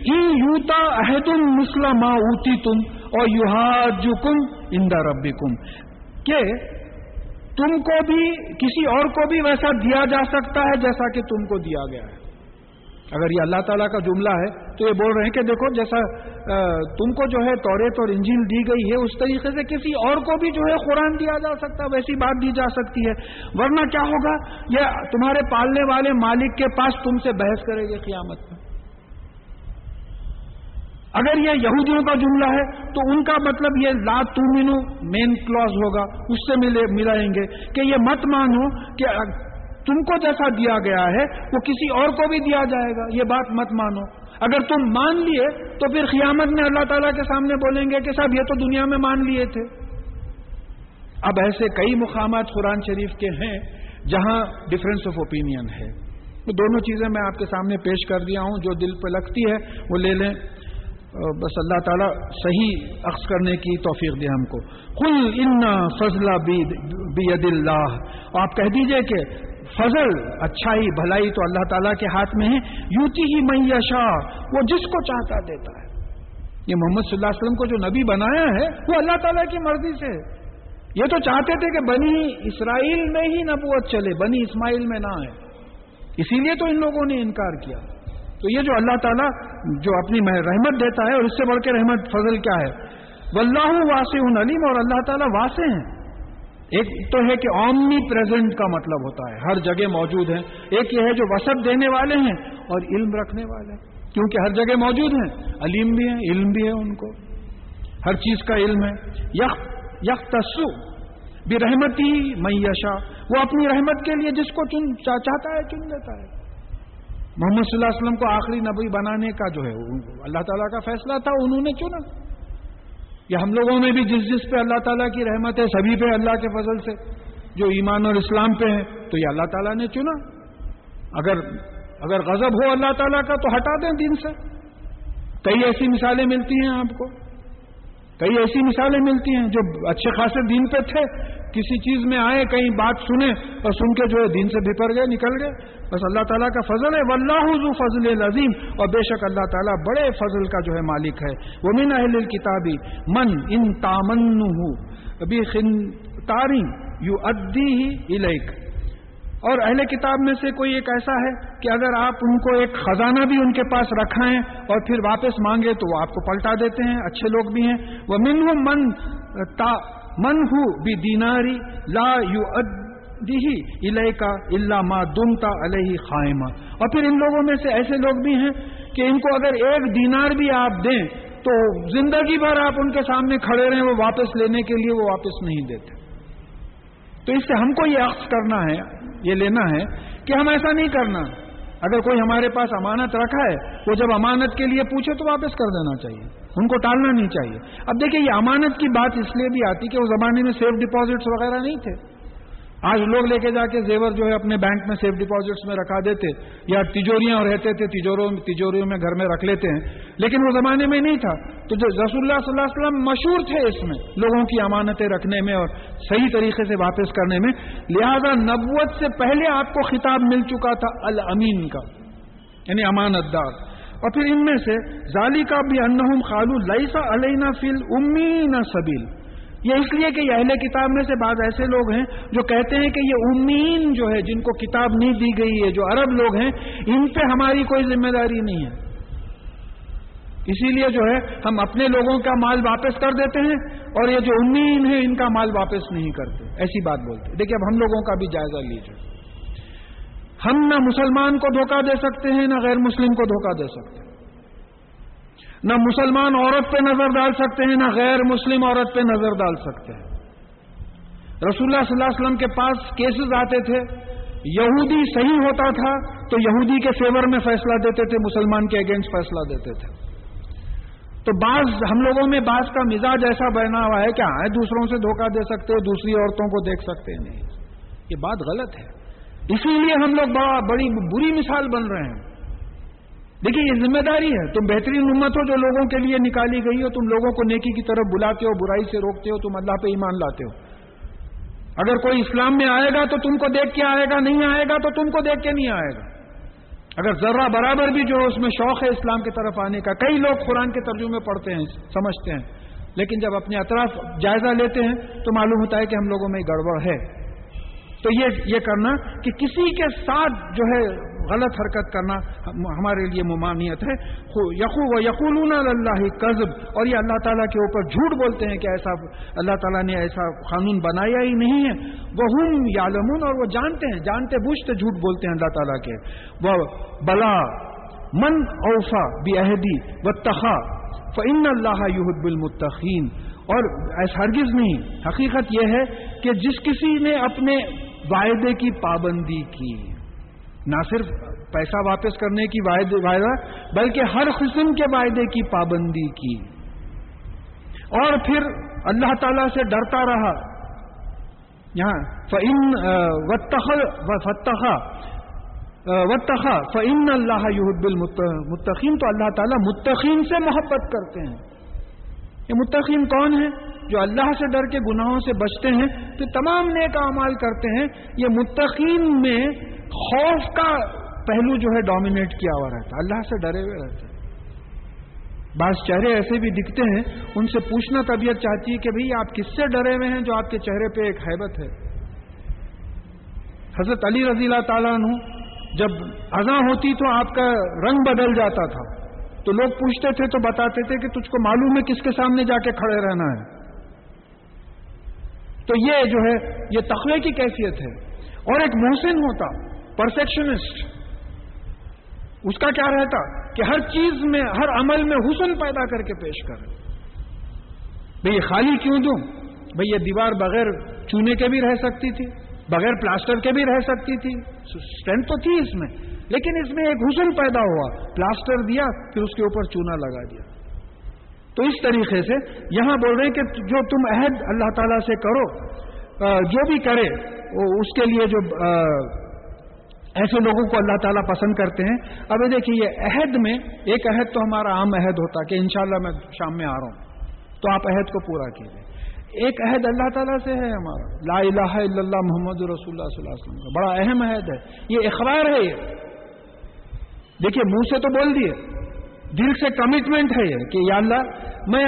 یوتا عہد مسلم اوتی تم اور یوہاد کم اندا ربی کم کہ تم کو بھی کسی اور کو بھی ویسا دیا جا سکتا ہے جیسا کہ تم کو دیا گیا ہے۔ اگر یہ اللہ تعالیٰ کا جملہ ہے تو یہ بول رہے ہیں کہ دیکھو جیسا تم کو جو ہے توریت اور انجیل دی گئی ہے، اس طریقے سے کسی اور کو بھی جو ہے قرآن دیا جا سکتا، ویسی بات دی جا سکتی ہے۔ ورنہ کیا ہوگا؟ یہ تمہارے پالنے والے مالک کے پاس تم سے بحث کرے گے قیامت میں۔ اگر یہ یہودیوں کا جملہ ہے تو ان کا مطلب یہ لا تومینو مین کلوز ہوگا۔ اس سے ملائیں گے کہ یہ مت مانو کہ تم کو جیسا دیا گیا ہے، وہ کسی اور کو بھی دیا جائے گا۔ یہ بات مت مانو۔ اگر تم مان لیے، تو پھر قیامت میں اللہ تعالیٰ کے سامنے بولیں گے کہ صاحب، یہ تو دنیا میں مان لیے تھے۔ اب ایسے کئی مقامات قرآن شریف کے ہیں جہاں ڈفرینس آف اوپینین ہے۔ دونوں چیزیں میں آپ کے سامنے پیش کر دیا ہوں، جو دل پہ لگتی ہے، وہ لے لیں۔ بس اللہ تعالیٰ صحیح عکس کرنے کی توفیق دے ہم کو۔ کل ان فضلہ بید اللہ آپ کہہ دیجیے کہ فضل اچھائی بھلائی تو اللہ تعالیٰ کے ہاتھ میں ہے۔ یوتی ہی میشا وہ جس کو چاہتا دیتا ہے۔ یہ محمد صلی اللہ علیہ وسلم کو جو نبی بنایا ہے، وہ اللہ تعالیٰ کی مرضی سے۔ یہ تو چاہتے تھے کہ بنی اسرائیل میں ہی نبوت چلے، بنی اسماعیل میں نہ آئے۔ اسی لیے تو ان لوگوں نے انکار کیا۔ تو یہ جو اللہ تعالیٰ جو اپنی رحمت دیتا ہے اور اس سے بڑھ کے رحمت، فضل کیا ہے؟ واللہ واسع علیم اور اللہ تعالیٰ واسع ہیں۔ ایک تو ہے کہ آمنی پریزنٹ کا مطلب ہوتا ہے، ہر جگہ موجود ہیں۔ ایک یہ ہے جو وسط دینے والے ہیں اور علم رکھنے والے ہیں، کیونکہ ہر جگہ موجود ہیں۔ علیم بھی ہیں، علم بھی ہے ان کو۔ ہر چیز کا علم ہے۔ یک یک تسو بھی رحمتی میشا وہ اپنی رحمت کے لیے جس کو چن چاہتا ہے، چن لیتا ہے۔ محمد صلی اللہ علیہ وسلم کو آخری نبی بنانے کا جو ہے اللہ تعالیٰ کا فیصلہ تھا، انہوں نے چنا۔ یا ہم لوگوں میں بھی جس جس پہ اللہ تعالیٰ کی رحمت ہے، سبھی پہ اللہ کے فضل سے جو ایمان اور اسلام پہ ہے تو یہ اللہ تعالیٰ نے چنا۔ اگر اگر غضب ہو اللہ تعالیٰ کا، تو ہٹا دیں دن سے۔ کئی ایسی مثالیں ملتی ہیں آپ کو۔ کئی ایسی مثالیں ملتی ہیں جو اچھے خاصے دین پہ تھے کسی چیز میں آئے، کہیں بات سنے اور سن کے جو ہے دین سے بپر گئے، نکل گئے۔ بس اللہ تعالیٰ کا فضل ہے۔ واللہ ذو فضل عظیم اور بے شک اللہ تعالیٰ بڑے فضل کا جو ہے مالک ہے۔ وہ من اہل کتابی من ان تامن ابھی تاری یو ادی ہی الیک۔ اور اہل کتاب میں سے کوئی ایک ایسا ہے کہ اگر آپ ان کو ایک خزانہ بھی ان کے پاس رکھائیں اور پھر واپس مانگے تو وہ آپ کو پلٹا دیتے ہیں، اچھے لوگ بھی ہیں۔ وہ من ہوں من تا من ہوں بھی دیناری لا یو ادی کا اللہ ما دمتا علیہ خائمہ۔ اور پھر ان لوگوں میں سے ایسے لوگ بھی ہیں کہ ان کو اگر ایک دینار بھی آپ دیں تو زندگی بھر آپ ان کے سامنے کھڑے رہیں، وہ واپس لینے کے لیے وہ واپس نہیں دیتے۔ تو اس سے ہم کو یہ عکس کرنا ہے، یہ لینا ہے کہ ہم ایسا نہیں کرنا۔ اگر کوئی ہمارے پاس امانت رکھا ہے، وہ جب امانت کے لیے پوچھے تو واپس کر دینا چاہیے۔ ان کو ٹالنا نہیں چاہیے۔ اب دیکھیں یہ امانت کی بات اس لیے بھی آتی کہ اس زمانے میں سیف ڈپازٹس وغیرہ نہیں تھے۔ آج لوگ لے کے جا کے زیور جو ہے اپنے بینک میں سیف ڈپازٹس میں رکھا دیتے، یا تجوریاں رہتے تھے تجوریوں میں گھر میں رکھ لیتے ہیں۔ لیکن وہ زمانے میں نہیں تھا۔ تو جو رسول اللہ صلی اللہ علیہ وسلم مشہور تھے اس میں، لوگوں کی امانتیں رکھنے میں اور صحیح طریقے سے واپس کرنے میں۔ لہذا نبوت سے پہلے آپ کو خطاب مل چکا تھا الامین کا یعنی امانت دار۔ اور پھر ان میں سے ظالی کا بھی انہم خالو لئیسا علینا فل امین سبیل۔ یہ اس لیے کہ یہ اہل کتاب میں سے بعض ایسے لوگ ہیں جو کہتے ہیں کہ یہ امین جو ہے، جن کو کتاب نہیں دی گئی ہے، جو عرب لوگ ہیں، ان پہ ہماری کوئی ذمہ داری نہیں ہے۔ اسی لیے جو ہے، ہم اپنے لوگوں کا مال واپس کر دیتے ہیں اور یہ جو امین ہے ان کا مال واپس نہیں کرتے۔ ایسی بات بولتے دیکھیے، اب ہم لوگوں کا بھی جائزہ لیجیے ہم نہ مسلمان کو دھوکہ دے سکتے ہیں، نہ غیر مسلم کو دھوکہ دے سکتے ہیں۔ نہ مسلمان عورت پہ نظر ڈال سکتے ہیں، نہ غیر مسلم عورت پہ نظر ڈال سکتے ہیں۔ رسول اللہ صلی اللہ علیہ وسلم کے پاس کیسز آتے تھے۔ یہودی صحیح ہوتا تھا تو یہودی کے فیور میں فیصلہ دیتے تھے، مسلمان کے اگینسٹ فیصلہ دیتے تھے۔ تو بعض، ہم لوگوں میں بعض کا مزاج ایسا بنا ہوا ہے کہ ہاں دوسروں سے دھوکہ دے سکتے دوسری عورتوں کو دیکھ سکتے نہیں یہ بات غلط ہے۔ اسی لیے ہم لوگ بڑا، بڑی بری مثال بن رہے ہیں۔ دیکھیے، یہ ذمہ داری ہے۔ تم بہترین امت ہو جو لوگوں کے لیے نکالی گئی ہو، تم لوگوں کو نیکی کی طرف بلاتے ہو، برائی سے روکتے ہو، تم اللہ پہ ایمان لاتے ہو۔ اگر کوئی اسلام میں آئے گا تو تم کو دیکھ کے آئے گا، نہیں آئے گا تو تم کو دیکھ کے نہیں آئے گا۔ اگر ذرہ برابر بھی جو اس میں شوق ہے اسلام کی طرف آنے کا۔ کئی لوگ قرآن کے ترجمے پڑھتے ہیں، سمجھتے ہیں۔ لیکن جب اپنے اطراف جائزہ لیتے ہیں، تو معلوم ہوتا ہے کہ ہم لوگوں میں گڑبڑ ہے۔ تو یہ یہ کرنا کہ کسی کے ساتھ جو ہے غلط حرکت کرنا ہمارے لیے ممانعت ہے۔ یقو و یقول اللہ قزب اور یہ اللہ تعالیٰ کے اوپر جھوٹ بولتے ہیں کہ ایسا اللہ تعالیٰ نے ایسا قانون بنایا ہی نہیں ہے۔ وہ ہم یالمون اور وہ جانتے ہیں، جانتے بوجھتے جھوٹ بولتے ہیں اللہ تعالیٰ کے۔ وہ بلا من اوفا بھی عہدی و تخا فن اللہ یحب المتقین اور ایسا ہرگز نہیں، حقیقت یہ ہے کہ جس کسی نے اپنے وعدے کی پابندی کی۔ نہ صرف پیسہ واپس کرنے کی وعدہ، بلکہ ہر قسم کے وعدے کی پابندی کی۔ اور پھر اللہ تعالی سے ڈرتا رہا۔ یہاں فعن فتخا وتخا فعن اللہ یحب المتقین تو اللہ تعالیٰ متقین سے محبت کرتے ہیں۔ یہ متقین کون ہیں جو اللہ سے ڈر کے گناہوں سے بچتے ہیں، تو تمام نیک اعمال کرتے ہیں۔ یہ متقین میں خوف کا پہلو جو ہے ڈومینیٹ کیا ہوا رہتا اللہ سے ڈرے ہوئے رہتے ہیں۔ بعض چہرے ایسے بھی دکھتے ہیں، ان سے پوچھنا طبیعت چاہتی ہے کہ بھئی آپ کس سے ڈرے ہوئے ہیں جو آپ کے چہرے پہ ایک حیبت ہے؟ حضرت علی رضی اللہ تعالیٰ عنہ، جب اذاں ہوتی تو آپ کا رنگ بدل جاتا تھا۔ تو لوگ پوچھتے تھے تو بتاتے تھے کہ تجھ کو معلوم ہے کس کے سامنے جا کے کھڑے رہنا ہے۔ تو یہ جو ہے، یہ تقوی کی کیفیت ہے۔ اور ایک محسن ہوتا پرفیکشنسٹ اس کا کیا رہتا کہ ہر چیز میں، ہر عمل میں حسن پیدا کر کے پیش کرے بھئی یہ خالی کیوں دوں؟ بھئی یہ دیوار بغیر چونے کے بھی رہ سکتی تھی، بغیر پلاسٹر کے بھی رہ سکتی تھی۔ اسٹرینتھ تو تھی اس میں۔ لیکن اس میں ایک حسن پیدا ہوا، پلاسٹر دیا، پھر اس کے اوپر چونا لگا دیا۔ تو اس طریقے سے یہاں بول رہے ہیں کہ جو تم عہد اللہ تعالی سے کرو جو بھی کرے اس کے لیے جو ایسے لوگوں کو اللہ تعالیٰ پسند کرتے ہیں۔ اب دیکھیے، یہ عہد میں، ایک عہد تو ہمارا عام عہد ہوتا کہ انشاءاللہ میں شام میں آ رہا ہوں۔ تو آپ عہد کو پورا کیجیے ایک عہد اللہ تعالیٰ سے ہے ہمارا۔ لا الہ الا اللہ محمد رسول اللہ صلی اللہ علیہ وسلم کا۔ بڑا اہم عہد ہے۔ یہ اخبار ہے یہ۔ دیکھیے منہ سے تو بول دیے، دل سے کمٹمنٹ ہے یہ کہ یا اللہ، میں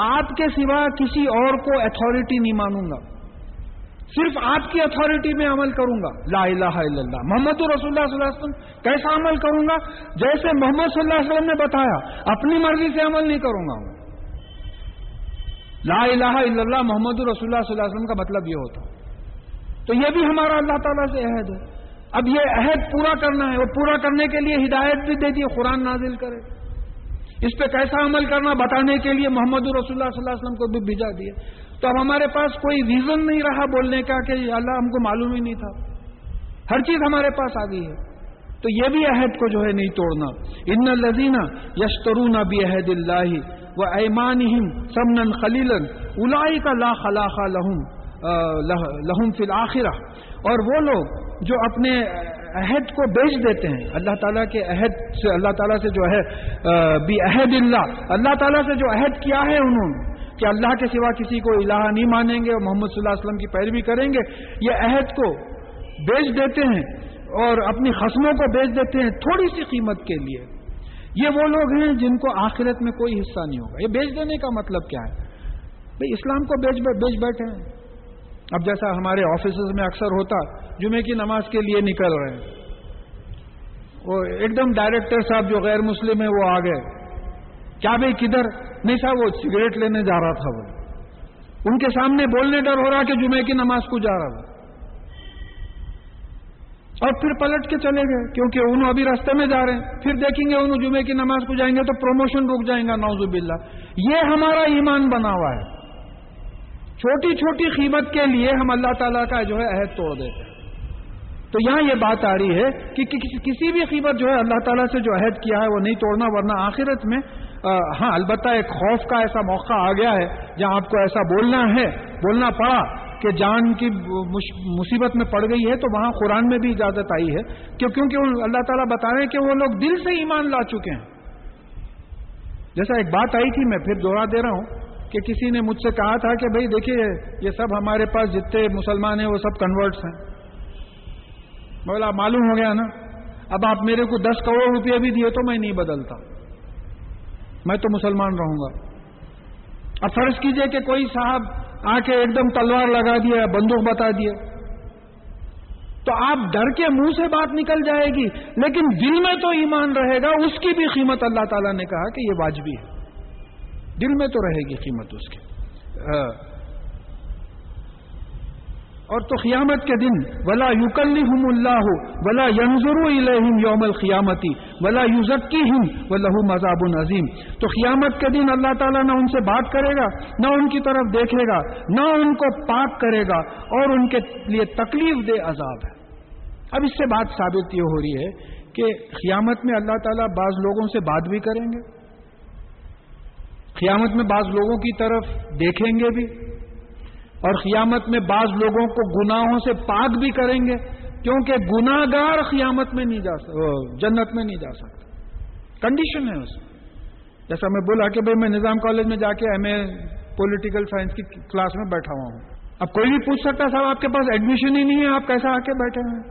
آپ کے سوا کسی اور کو اتھارٹی نہیں مانوں گا۔ صرف آپ کی اتھارٹی میں عمل کروں گا۔ لا الہ الا اللہ۔ محمد رسول اللہ صلی اللہ علیہ وسلم کیسا عمل کروں گا؟ جیسے محمد صلی اللہ علیہ وسلم نے بتایا، اپنی مرضی سے عمل نہیں کروں گا۔ لا الہ الا اللہ، محمد رسول اللہ صلی اللہ علیہ وسلم کا مطلب یہ ہوتا۔ تو یہ بھی ہمارا اللہ تعالیٰ سے عہد ہے۔ اب یہ عہد پورا کرنا ہے وہ پورا کرنے کے لیے ہدایت بھی دے دی، قرآن نازل کرے۔ اس پہ کیسا عمل کرنا بتانے کے لیے محمد رسول اللہ صلی اللہ علیہ وسلم کو بھی بھیجا دیا۔ تو اب ہمارے پاس کوئی ریزن نہیں رہا بولنے کا کہ اللہ ہم کو معلوم ہی نہیں تھا۔ ہر چیز ہمارے پاس آ گئی ہے۔ تو یہ بھی عہد کو جو ہے نہیں توڑنا۔ ان لذینہ یشترون بھی عہد اللہ و ایمان سمن خلیل الائی کا لا خلاق لہم لہم فی الآخرہ۔ اور وہ لوگ جو اپنے عہد کو بیچ دیتے ہیں۔ اللہ تعالیٰ کے عہد سے، اللہ تعالیٰ سے جو ہے بھی عہد اللہ۔ اللہ تعالیٰ سے جو عہد کیا ہے انہوں نے، کہ اللہ کے سوا کسی کو الہ نہیں مانیں گے اور محمد صلی اللہ علیہ وسلم کی پیروی کریں گے، یہ عہد کو بیچ دیتے ہیں اور اپنی خسموں کو بیچ دیتے ہیں تھوڑی سی قیمت کے لیے۔ یہ وہ لوگ ہیں جن کو آخرت میں کوئی حصہ نہیں ہوگا۔ یہ بیچ دینے کا مطلب کیا ہے؟ بھائی اسلام کو بیچ بیچ بیٹھے ہیں۔ اب جیسا ہمارے آفیسز میں اکثر ہوتا، جمعے کی نماز کے لیے نکل رہے ہیں۔ وہ ایک دم ڈائریکٹر صاحب جو غیر مسلم ہے وہ آ گئے۔ کیا بھائی کدھر؟ نہیں صاحب، وہ سگریٹ لینے جا رہا تھا وہ۔ ان کے سامنے بولنے ڈر ہو رہا کہ جمعے کی نماز کو جا رہا تھا اور پھر پلٹ کے چلے گئے، کیونکہ انہوں ابھی راستے میں جا رہے ہیں۔ پھر دیکھیں گے انہوں جمعے کی نماز کو جائیں گے تو پروموشن رک جائیں گا نوزب اللہ یہ ہمارا ایمان بنا ہوا ہے۔ چھوٹی چھوٹی قیمت کے لیے ہم اللہ تعالیٰ کا جو ہے عہد توڑ دیتے ہیں۔ تو یہاں یہ بات آ رہی ہے کہ کسی بھی قیمت جو ہے اللہ تعالیٰ سے جو عہد کیا ہے وہ نہیں توڑنا، ورنہ آخرت میں ہاں البتہ ایک خوف کا ایسا موقع آ گیا ہے جہاں آپ کو ایسا بولنا ہے، بولنا پڑا کہ جان کی مصیبت میں پڑ گئی ہے تو وہاں قرآن میں بھی اجازت آئی ہے۔ کیونکہ اللہ تعالیٰ بتا رہے ہیں کہ وہ لوگ دل سے ایمان لا چکے ہیں۔ جیسا ایک بات آئی تھی میں پھر دوہرا دے رہا ہوں۔ کہ کسی نے مجھ سے کہا تھا کہ بھائی دیکھیے، یہ سب ہمارے پاس جتنے مسلمان ہیں، وہ سب کنورٹس ہیں۔ بولا معلوم ہو گیا نا؟ اب آپ میرے کو دس کروڑ روپیہ بھی دیے تو میں نہیں بدلتا۔ میں تو مسلمان رہوں گا۔ اب فرض کیجیے کہ کوئی صاحب آ کے ایک دم تلوار لگا دیا بندوق بتا دیا تو آپ ڈر کے منہ سے بات نکل جائے گی، لیکن دل میں تو ایمان رہے گا۔ اس کی بھی قیمت اللہ تعالیٰ نے کہا کہ یہ واجبی ہے۔ دل میں تو رہے گی قیمت اس کی۔ ہاں۔ اور تو قیامت کے دن، ولا یوکلی ہم اللہ ولا ینظر الہم یوم القیامتی ولا یوزکی ہم و لہو مذاب العظیم تو قیامت کے دن اللہ تعالیٰ نہ ان سے بات کرے گا، نہ ان کی طرف دیکھے گا، نہ ان کو پاک کرے گا اور ان کے لیے تکلیف دے عذاب ہے۔ اب اس سے بات ثابت یہ ہو رہی ہے کہ قیامت میں اللہ تعالیٰ بعض لوگوں سے بات بھی کریں گے۔ قیامت میں بعض لوگوں کی طرف دیکھیں گے بھی اور قیامت میں بعض لوگوں کو گناہوں سے پاک بھی کریں گے کیونکہ گناگار قیامت میں نہیں جا سکتا جنت میں نہیں جا سکتا۔ کنڈیشن ہے اس جیسا میں بولا کہ بھائی میں نظام کالج میں جا کے ایم اے پولیٹیکل سائنس کی کلاس میں بیٹھا ہوا ہوں۔ اب کوئی بھی پوچھ سکتا صاحب آپ کے پاس ایڈمیشن ہی نہیں ہے، آپ کیسا آ کے بیٹھے ہیں؟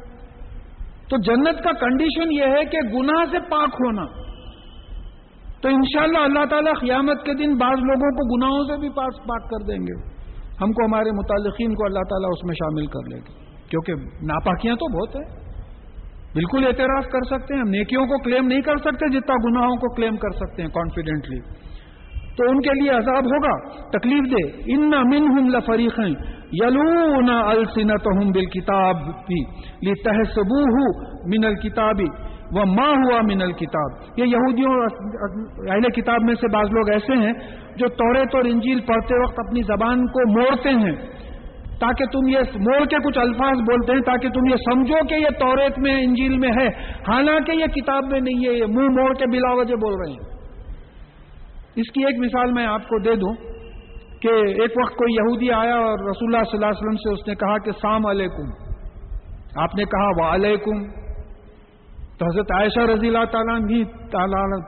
تو جنت کا کنڈیشن یہ ہے کہ گناہ سے پاک ہونا۔ تو انشاءاللہ اللہ تعالیٰ قیامت کے دن بعض لوگوں کو گناہوں سے بھی پاس پاک کر دیں گے۔ ہم کو ہمارے متعلقین کو اللہ تعالیٰ اس میں شامل کر لے گا کیونکہ ناپاکیاں تو بہت ہیں۔ بالکل اعتراض کر سکتے ہیں۔ ہم نیکیوں کو کلیم نہیں کر سکتے جتنا گناہوں کو کلیم کر سکتے ہیں کانفیڈنٹلی تو ان کے لیے عذاب ہوگا۔ تکلیف دے۔ ان من ہم لفریق یلون السنت ہوں بال کتاب بھی لی تحسبو من الکتابی وہ ماں ہوا من الکتاب۔ یہ یہودیوں اہل کتاب میں سے بعض لوگ ایسے ہیں جو توریت اور انجیل پڑھتے وقت اپنی زبان کو موڑتے ہیں، تاکہ تم یہ موڑ کے کچھ الفاظ بولتے ہیں، تاکہ تم یہ سمجھو کہ یہ توریت میں، انجیل میں ہے۔ حالانکہ یہ کتاب میں نہیں ہے، یہ منہ موڑ کے بلا وجہ بول رہے ہیں۔ اس کی ایک مثال میں آپ کو دے دوں کہ ایک وقت کوئی یہودی آیا اور رسول اللہ صلی اللہ علیہ وسلم سے اس نے کہا کہ سام علیکم۔ آپ نے کہا وعلیکم۔ تو حضرت عائشہ رضی اللہ تعالیٰ بھی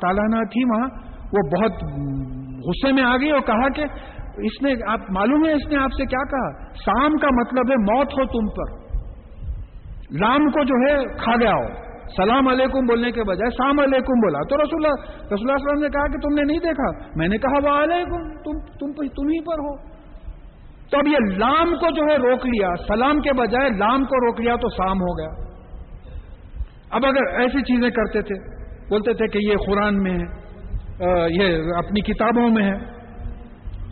تعالیٰ تھی وہاں۔ وہ بہت غصے میں آ گئی اور کہا کہ اس نے آپ معلوم ہے اس نے آپ سے کیا کہا؟ سام کا مطلب ہے موت ہو تم پر۔ لام کو جو ہے کھا گیا ہو۔ سلام علیکم بولنے کے بجائے سام علیکم بولا۔ تو رسول اللہ رسول اللہ وسلم نے کہا کہ تم نے نہیں دیکھا۔ میں نے کہا وہ علیکم تم تم تم ہی پر ہو۔ تو اب یہ لام کو جو ہے روک لیا۔ سلام کے بجائے لام کو روک لیا تو سام ہو گیا۔ اب اگر ایسی چیزیں کرتے تھے، بولتے تھے کہ یہ قرآن میں ہے یہ اپنی کتابوں میں ہے،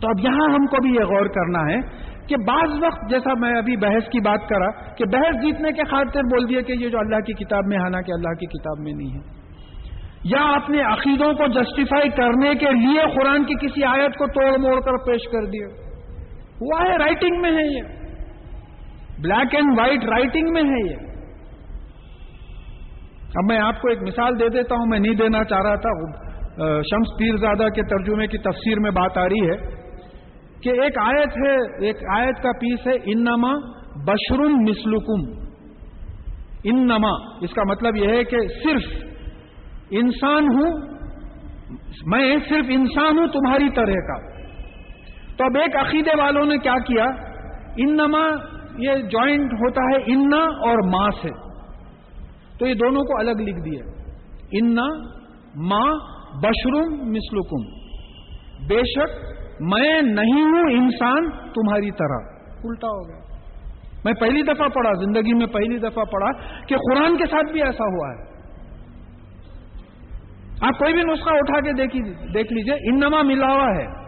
تو اب یہاں ہم کو بھی یہ غور کرنا ہے کہ بعض وقت جیسا میں ابھی بحث کی بات کرا کہ بحث جیتنے کے خاطر بول دیے کہ یہ جو اللہ کی کتاب میں حالانکہ اللہ کی کتاب میں نہیں ہے۔ یا اپنے عقیدوں کو جسٹیفائی کرنے کے لیے قرآن کی کسی آیت کو توڑ موڑ کر پیش کر دیے ہوا ہے رائٹنگ میں ہے یہ۔ بلیک اینڈ وائٹ رائٹنگ میں ہے یہ۔ اب میں آپ کو ایک مثال دے دیتا ہوں، میں نہیں دینا چاہ رہا تھا۔ شمس پیر زادہ کے ترجمے کی تفسیر میں بات آ رہی ہے کہ ایک آیت ہے، ایک آیت کا پیس ہے، انما بشر مسلکم انما، اس کا مطلب یہ ہے کہ صرف انسان ہوں، میں صرف انسان ہوں تمہاری طرح کا۔ تو اب ایک عقیدے والوں نے کیا کیا؟ انما، یہ جوائنٹ ہوتا ہے انا اور ماں سے۔ تو یہ دونوں کو الگ لکھ دیا انا ماں بشروم مسلکم بے شک میں نہیں ہوں انسان تمہاری طرح۔ الٹا ہو گیا۔ میں پہلی دفعہ پڑھا زندگی میں پہلی دفعہ پڑھا کہ قرآن کے ساتھ بھی ایسا ہوا ہے۔ آپ کوئی بھی نسخہ اٹھا کے دیکھ لیجیے انما ملا ہوا ہے۔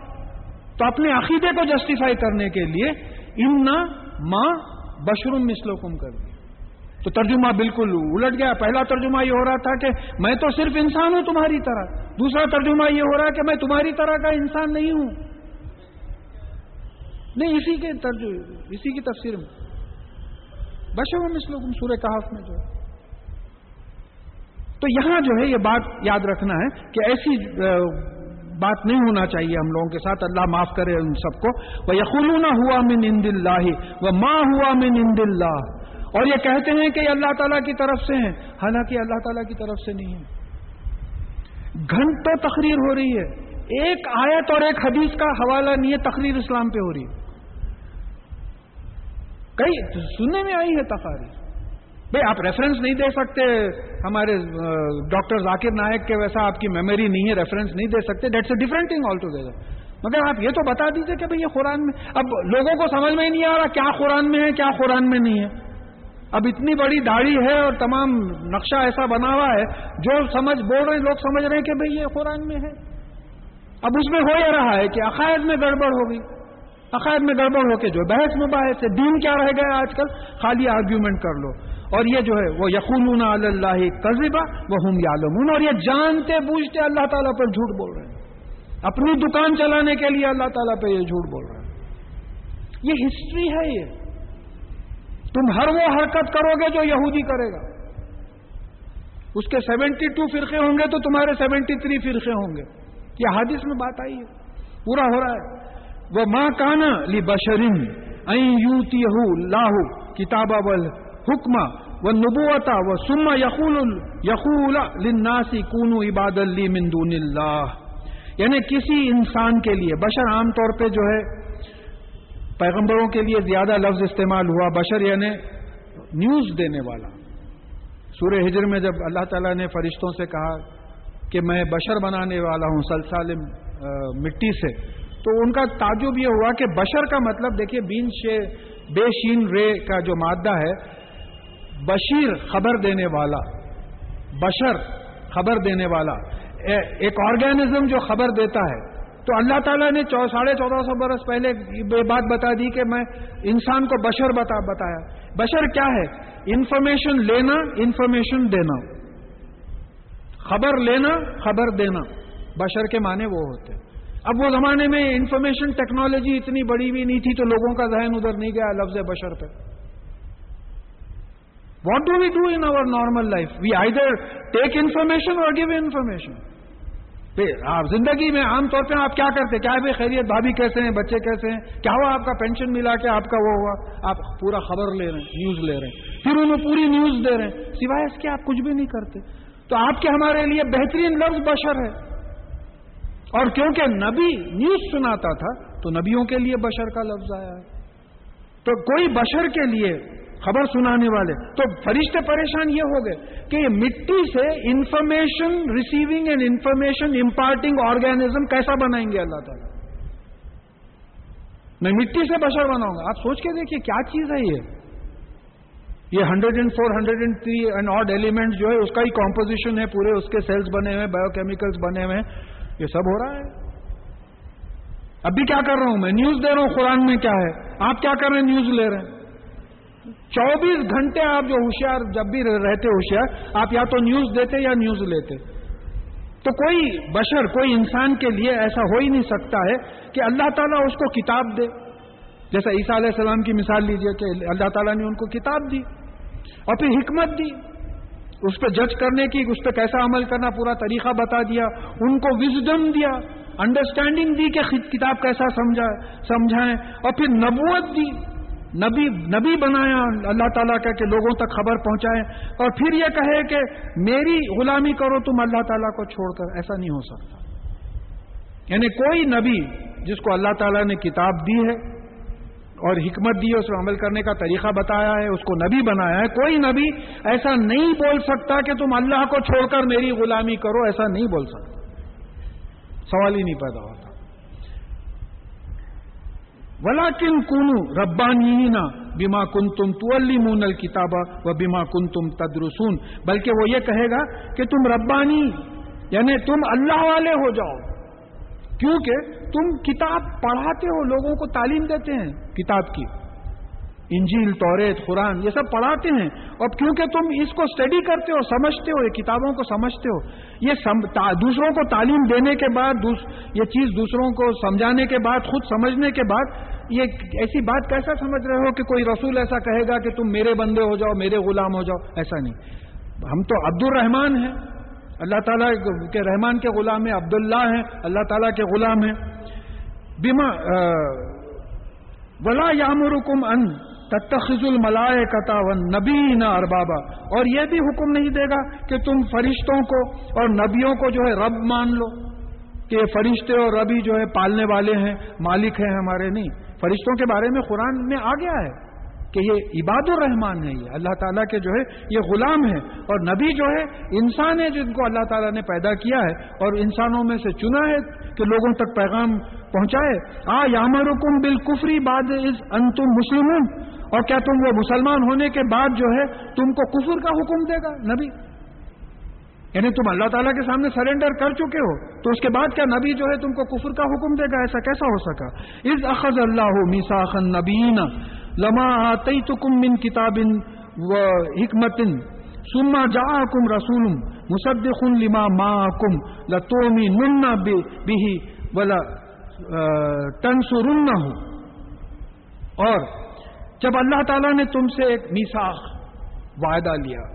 تو اپنے عقیدے کو جسٹیفائی کرنے کے لیے انا ماں بشروم مسلکم کر دیا۔ تو ترجمہ بالکل الٹ گیا۔ پہلا ترجمہ یہ ہو رہا تھا کہ میں تو صرف انسان ہوں تمہاری طرح۔ دوسرا ترجمہ یہ ہو رہا ہے کہ میں تمہاری طرح کا انسان نہیں ہوں۔ نہیں، اسی کے ترجمہ اسی کی تفسیر میں۔ بشر مسلم سورہ کہاف میں جو۔ ہے تو یہاں جو ہے، یہ بات یاد رکھنا ہے کہ ایسی بات نہیں ہونا چاہیے ہم لوگوں کے ساتھ۔ اللہ معاف کرے ان سب کو۔ وہ یقول ہوا من اند اللہ وہ ماں ہوا من اند اللہ اور یہ کہتے ہیں کہ یہ اللہ تعالیٰ کی طرف سے ہیں، حالانکہ اللہ تعالیٰ کی طرف سے نہیں ہے گھنٹوں تقریر ہو رہی ہے۔ ایک آیت اور ایک حدیث کا حوالہ نہیں ہے، تقریر اسلام پہ ہو رہی ہے۔ کئی سننے میں آئی ہے تقاریر۔ بھائی آپ ریفرنس نہیں دے سکتے، ہمارے ڈاکٹر ذاکر نائک کے ویسا آپ کی میموری نہیں ہے ریفرنس نہیں دے سکتے۔ That's a different thing all together مگر آپ یہ تو بتا دیجیے کہ بھائی یہ قرآن میں، اب لوگوں کو سمجھ میں ہی نہیں آ رہا کیا قرآن میں ہے، کیا قرآن میں نہیں ہے۔ اب اتنی بڑی داڑھی ہے اور تمام نقشہ ایسا بنا ہوا ہے، جو سمجھ، بول رہے لوگ سمجھ رہے ہیں کہ بھائی یہ قرآن میں ہے۔ اب اس میں ہو یہ رہا ہے کہ عقائد میں گڑبڑ ہوگی عقائد میں گڑبڑ ہو کے جو بحث مباحث ہے، دین کیا رہ گیا آج کل؟ خالی آرگیومنٹ کر لو۔ اور یہ جو ہے، وہ یقون اللہ قزبہ وہ ہم یالمون اور یہ جانتے بوجھتے اللہ تعالیٰ پر جھوٹ بول رہے ہیں۔ اپنی دکان چلانے کے لیے اللہ تعالیٰ پہ یہ جھوٹ بول رہے ہیں۔ یہ ہسٹری ہے یہ۔ تم ہر وہ حرکت کرو گے جو یہودی کرے گا۔ اس کے سیونٹی ٹو فرقے ہوں گے تو تمہارے سیونٹی تھری فرقے ہوں گے۔ یہ حادث میں بات آئی ہے۔ پورا ہو رہا ہے۔ وہ ماں کانا لی بشرین یوتی لاہو کتاب حکم و نبوتا و سما یقول یقول لناسی کونو عباد لی من دون اللہ یعنی کسی انسان کے لیے، بشر عام طور پہ جو ہے پیغمبروں کے لیے زیادہ لفظ استعمال ہوا، بشر یعنی نیوز دینے والا۔ سورہ ہجر میں جب اللہ تعالیٰ نے فرشتوں سے کہا کہ میں بشر بنانے والا ہوں سلسال مٹی سے، تو ان کا تعجب یہ ہوا کہ بشر کا مطلب دیکھیے، بین شے، بے شین رے کا جو مادہ ہے، بشیر خبر دینے والا، بشر خبر دینے والا۔ ایک آرگینزم جو خبر دیتا ہے۔ تو اللہ تعالیٰ نے ساڑھے چودہ سو برس پہلے یہ بات بتا دی کہ میں انسان کو بشر بتا بتایا۔ بشر کیا ہے؟ انفارمیشن لینا، انفارمیشن دینا۔ خبر لینا، خبر دینا۔ بشر کے معنی وہ ہوتے اب وہ زمانے میں انفارمیشن ٹیکنالوجی اتنی بڑی بھی نہیں تھی تو لوگوں کا ذہن ادھر نہیں گیا، لفظ بشر پہ۔ What do we do in our normal life we either take information or give information آپ زندگی میں عام طور پہ آپ کیا کرتے کیا بھائی خیریت، بھابھی کیسے ہیں؟ بچے کیسے ہیں؟ کیا ہوا آپ کا پینشن ملا کے آپ کا وہ ہوا؟ آپ پورا خبر لے رہے ہیں نیوز لے رہے ہیں۔ پھر انہیں پوری نیوز دے رہے ہیں۔ سوائے اس کے آپ کچھ بھی نہیں کرتے۔ تو آپ کے ہمارے لیے بہترین لفظ بشر ہے۔ اور کیونکہ نبی نیوز سناتا تھا، تو نبیوں کے لیے بشر کا لفظ آیا ہے۔ تو کوئی بشر کے لیے خبر سنانے والے۔ تو فرشتے پریشان یہ ہو گئے کہ یہ مٹی سے information receiving and information imparting organism کیسا بنائیں گے اللہ تعالیٰ؟ میں مٹی سے بشر بناؤں گا۔ آپ سوچ کے دیکھیے کیا چیز ہے یہ۔ یہ hundred and four hundred and three and odd element جو ہے، اس کا ہی کمپوزیشن ہے، پورے اس کے سیلس بنے ہوئے بایو کیمیکلس بنے ہوئے۔ یہ سب ہو رہا ہے۔ اب بھی کیا کر رہا ہوں میں؟ نیوز دے رہا ہوں، قرآن میں کیا ہے؟ آپ کیا کر رہے ہیں؟ نیوز لے رہے ہیں۔ چوبیس گھنٹے آپ جو ہوشیار جب بھی رہتے ہوشیار، آپ یا تو نیوز دیتے یا نیوز لیتے۔ تو کوئی بشر، کوئی انسان کے لیے ایسا ہو ہی نہیں سکتا ہے کہ اللہ تعالیٰ اس کو کتاب دے۔ جیسا عیسیٰ علیہ السلام کی مثال لیجیے کہ اللہ تعالیٰ نے ان کو کتاب دی اور پھر حکمت دی۔ اس پہ جج کرنے کی، اس پہ کیسا عمل کرنا، پورا طریقہ بتا دیا، ان کو وزڈم دیا انڈرسٹینڈنگ دی کہ کتاب کیسا سمجھا سمجھائیں۔ اور پھر نبوت دی۔ نبی نبی بنایا، اللہ تعالیٰ کا کہ لوگوں تک خبر پہنچائے۔ اور پھر یہ کہے کہ میری غلامی کرو، تم اللہ تعالیٰ کو چھوڑ کر۔ ایسا نہیں ہو سکتا۔ یعنی کوئی نبی جس کو اللہ تعالیٰ نے کتاب دی ہے اور حکمت دی ہے، اس میں عمل کرنے کا طریقہ بتایا ہے، اس کو نبی بنایا ہے، کوئی نبی ایسا نہیں بول سکتا کہ تم اللہ کو چھوڑ کر میری غلامی کرو، ایسا نہیں بول سکتا۔ سوال ہی نہیں پیدا ہوتا۔ ولا کن کن ربانی بیما کن تم تولی مون الکتاب و بیما کن تم تدرسون. بلکہ وہ یہ کہے گا کہ تم ربانی یعنی تم اللہ والے ہو جاؤ۔ کیونکہ تم کتاب پڑھاتے ہو، لوگوں کو تعلیم دیتے ہیں کتاب کی۔ انجیل توریت قرآن، یہ سب پڑھاتے ہیں۔ اور کیونکہ تم اس کو اسٹڈی کرتے ہو، سمجھتے ہو، یہ کتابوں کو سمجھتے ہو، یہ دوسروں کو تعلیم دینے کے بعد یہ چیز دوسروں کو سمجھانے کے بعد، خود سمجھنے کے بعد، یہ ایسی بات کیسا سمجھ رہے ہو کہ کوئی رسول ایسا کہے گا کہ تم میرے بندے ہو جاؤ، میرے غلام ہو جاؤ؟ ایسا نہیں۔ ہم تو عبد الرحمان ہیں۔ اللہ تعالیٰ کے رحمان کے غلام ہیں، عبداللہ ہیں، اللہ تعالیٰ کے غلام ہیں۔ بیما ولا یامرکم ان تتخذ الملائے کتا نبی نہ اربابا، اور یہ بھی حکم نہیں دے گا کہ تم فرشتوں کو اور نبیوں کو جو ہے رب مان لو، کہ فرشتے اور ربی جو ہے پالنے والے ہیں، مالک ہیں ہمارے، نہیں۔ فرشتوں کے بارے میں قرآن میں آ گیا ہے کہ یہ عباد الرحمان ہے یہ اللہ تعالیٰ کے جو ہے یہ غلام ہے اور نبی جو ہے انسان ہے جن کو اللہ تعالیٰ نے پیدا کیا ہے، اور انسانوں میں سے چنا ہے کہ لوگوں تک پیغام پہنچائے۔ آ یامر حکم بال کفری باد از انتم مسلم اور کیا تم وہ مسلمان ہونے کے بعد جو ہے تم کو کفر کا حکم دے گا نبی؟ یعنی تم اللہ تعالیٰ کے سامنے سرینڈر کر چکے ہو، تو اس کے بعد کیا نبی جو ہے تم کو کفر کا حکم دے گا؟ ایسا کیسا ہو سکا؟ از اخذ اللہ میساخن نبین لما آتی من کتاب و حکمت سما جا کم رسول مصدق لما ما کم لتومی نن بھی ولا تنسر اور جب اللہ تعالیٰ نے تم سے ایک میساخ وعدہ لیا،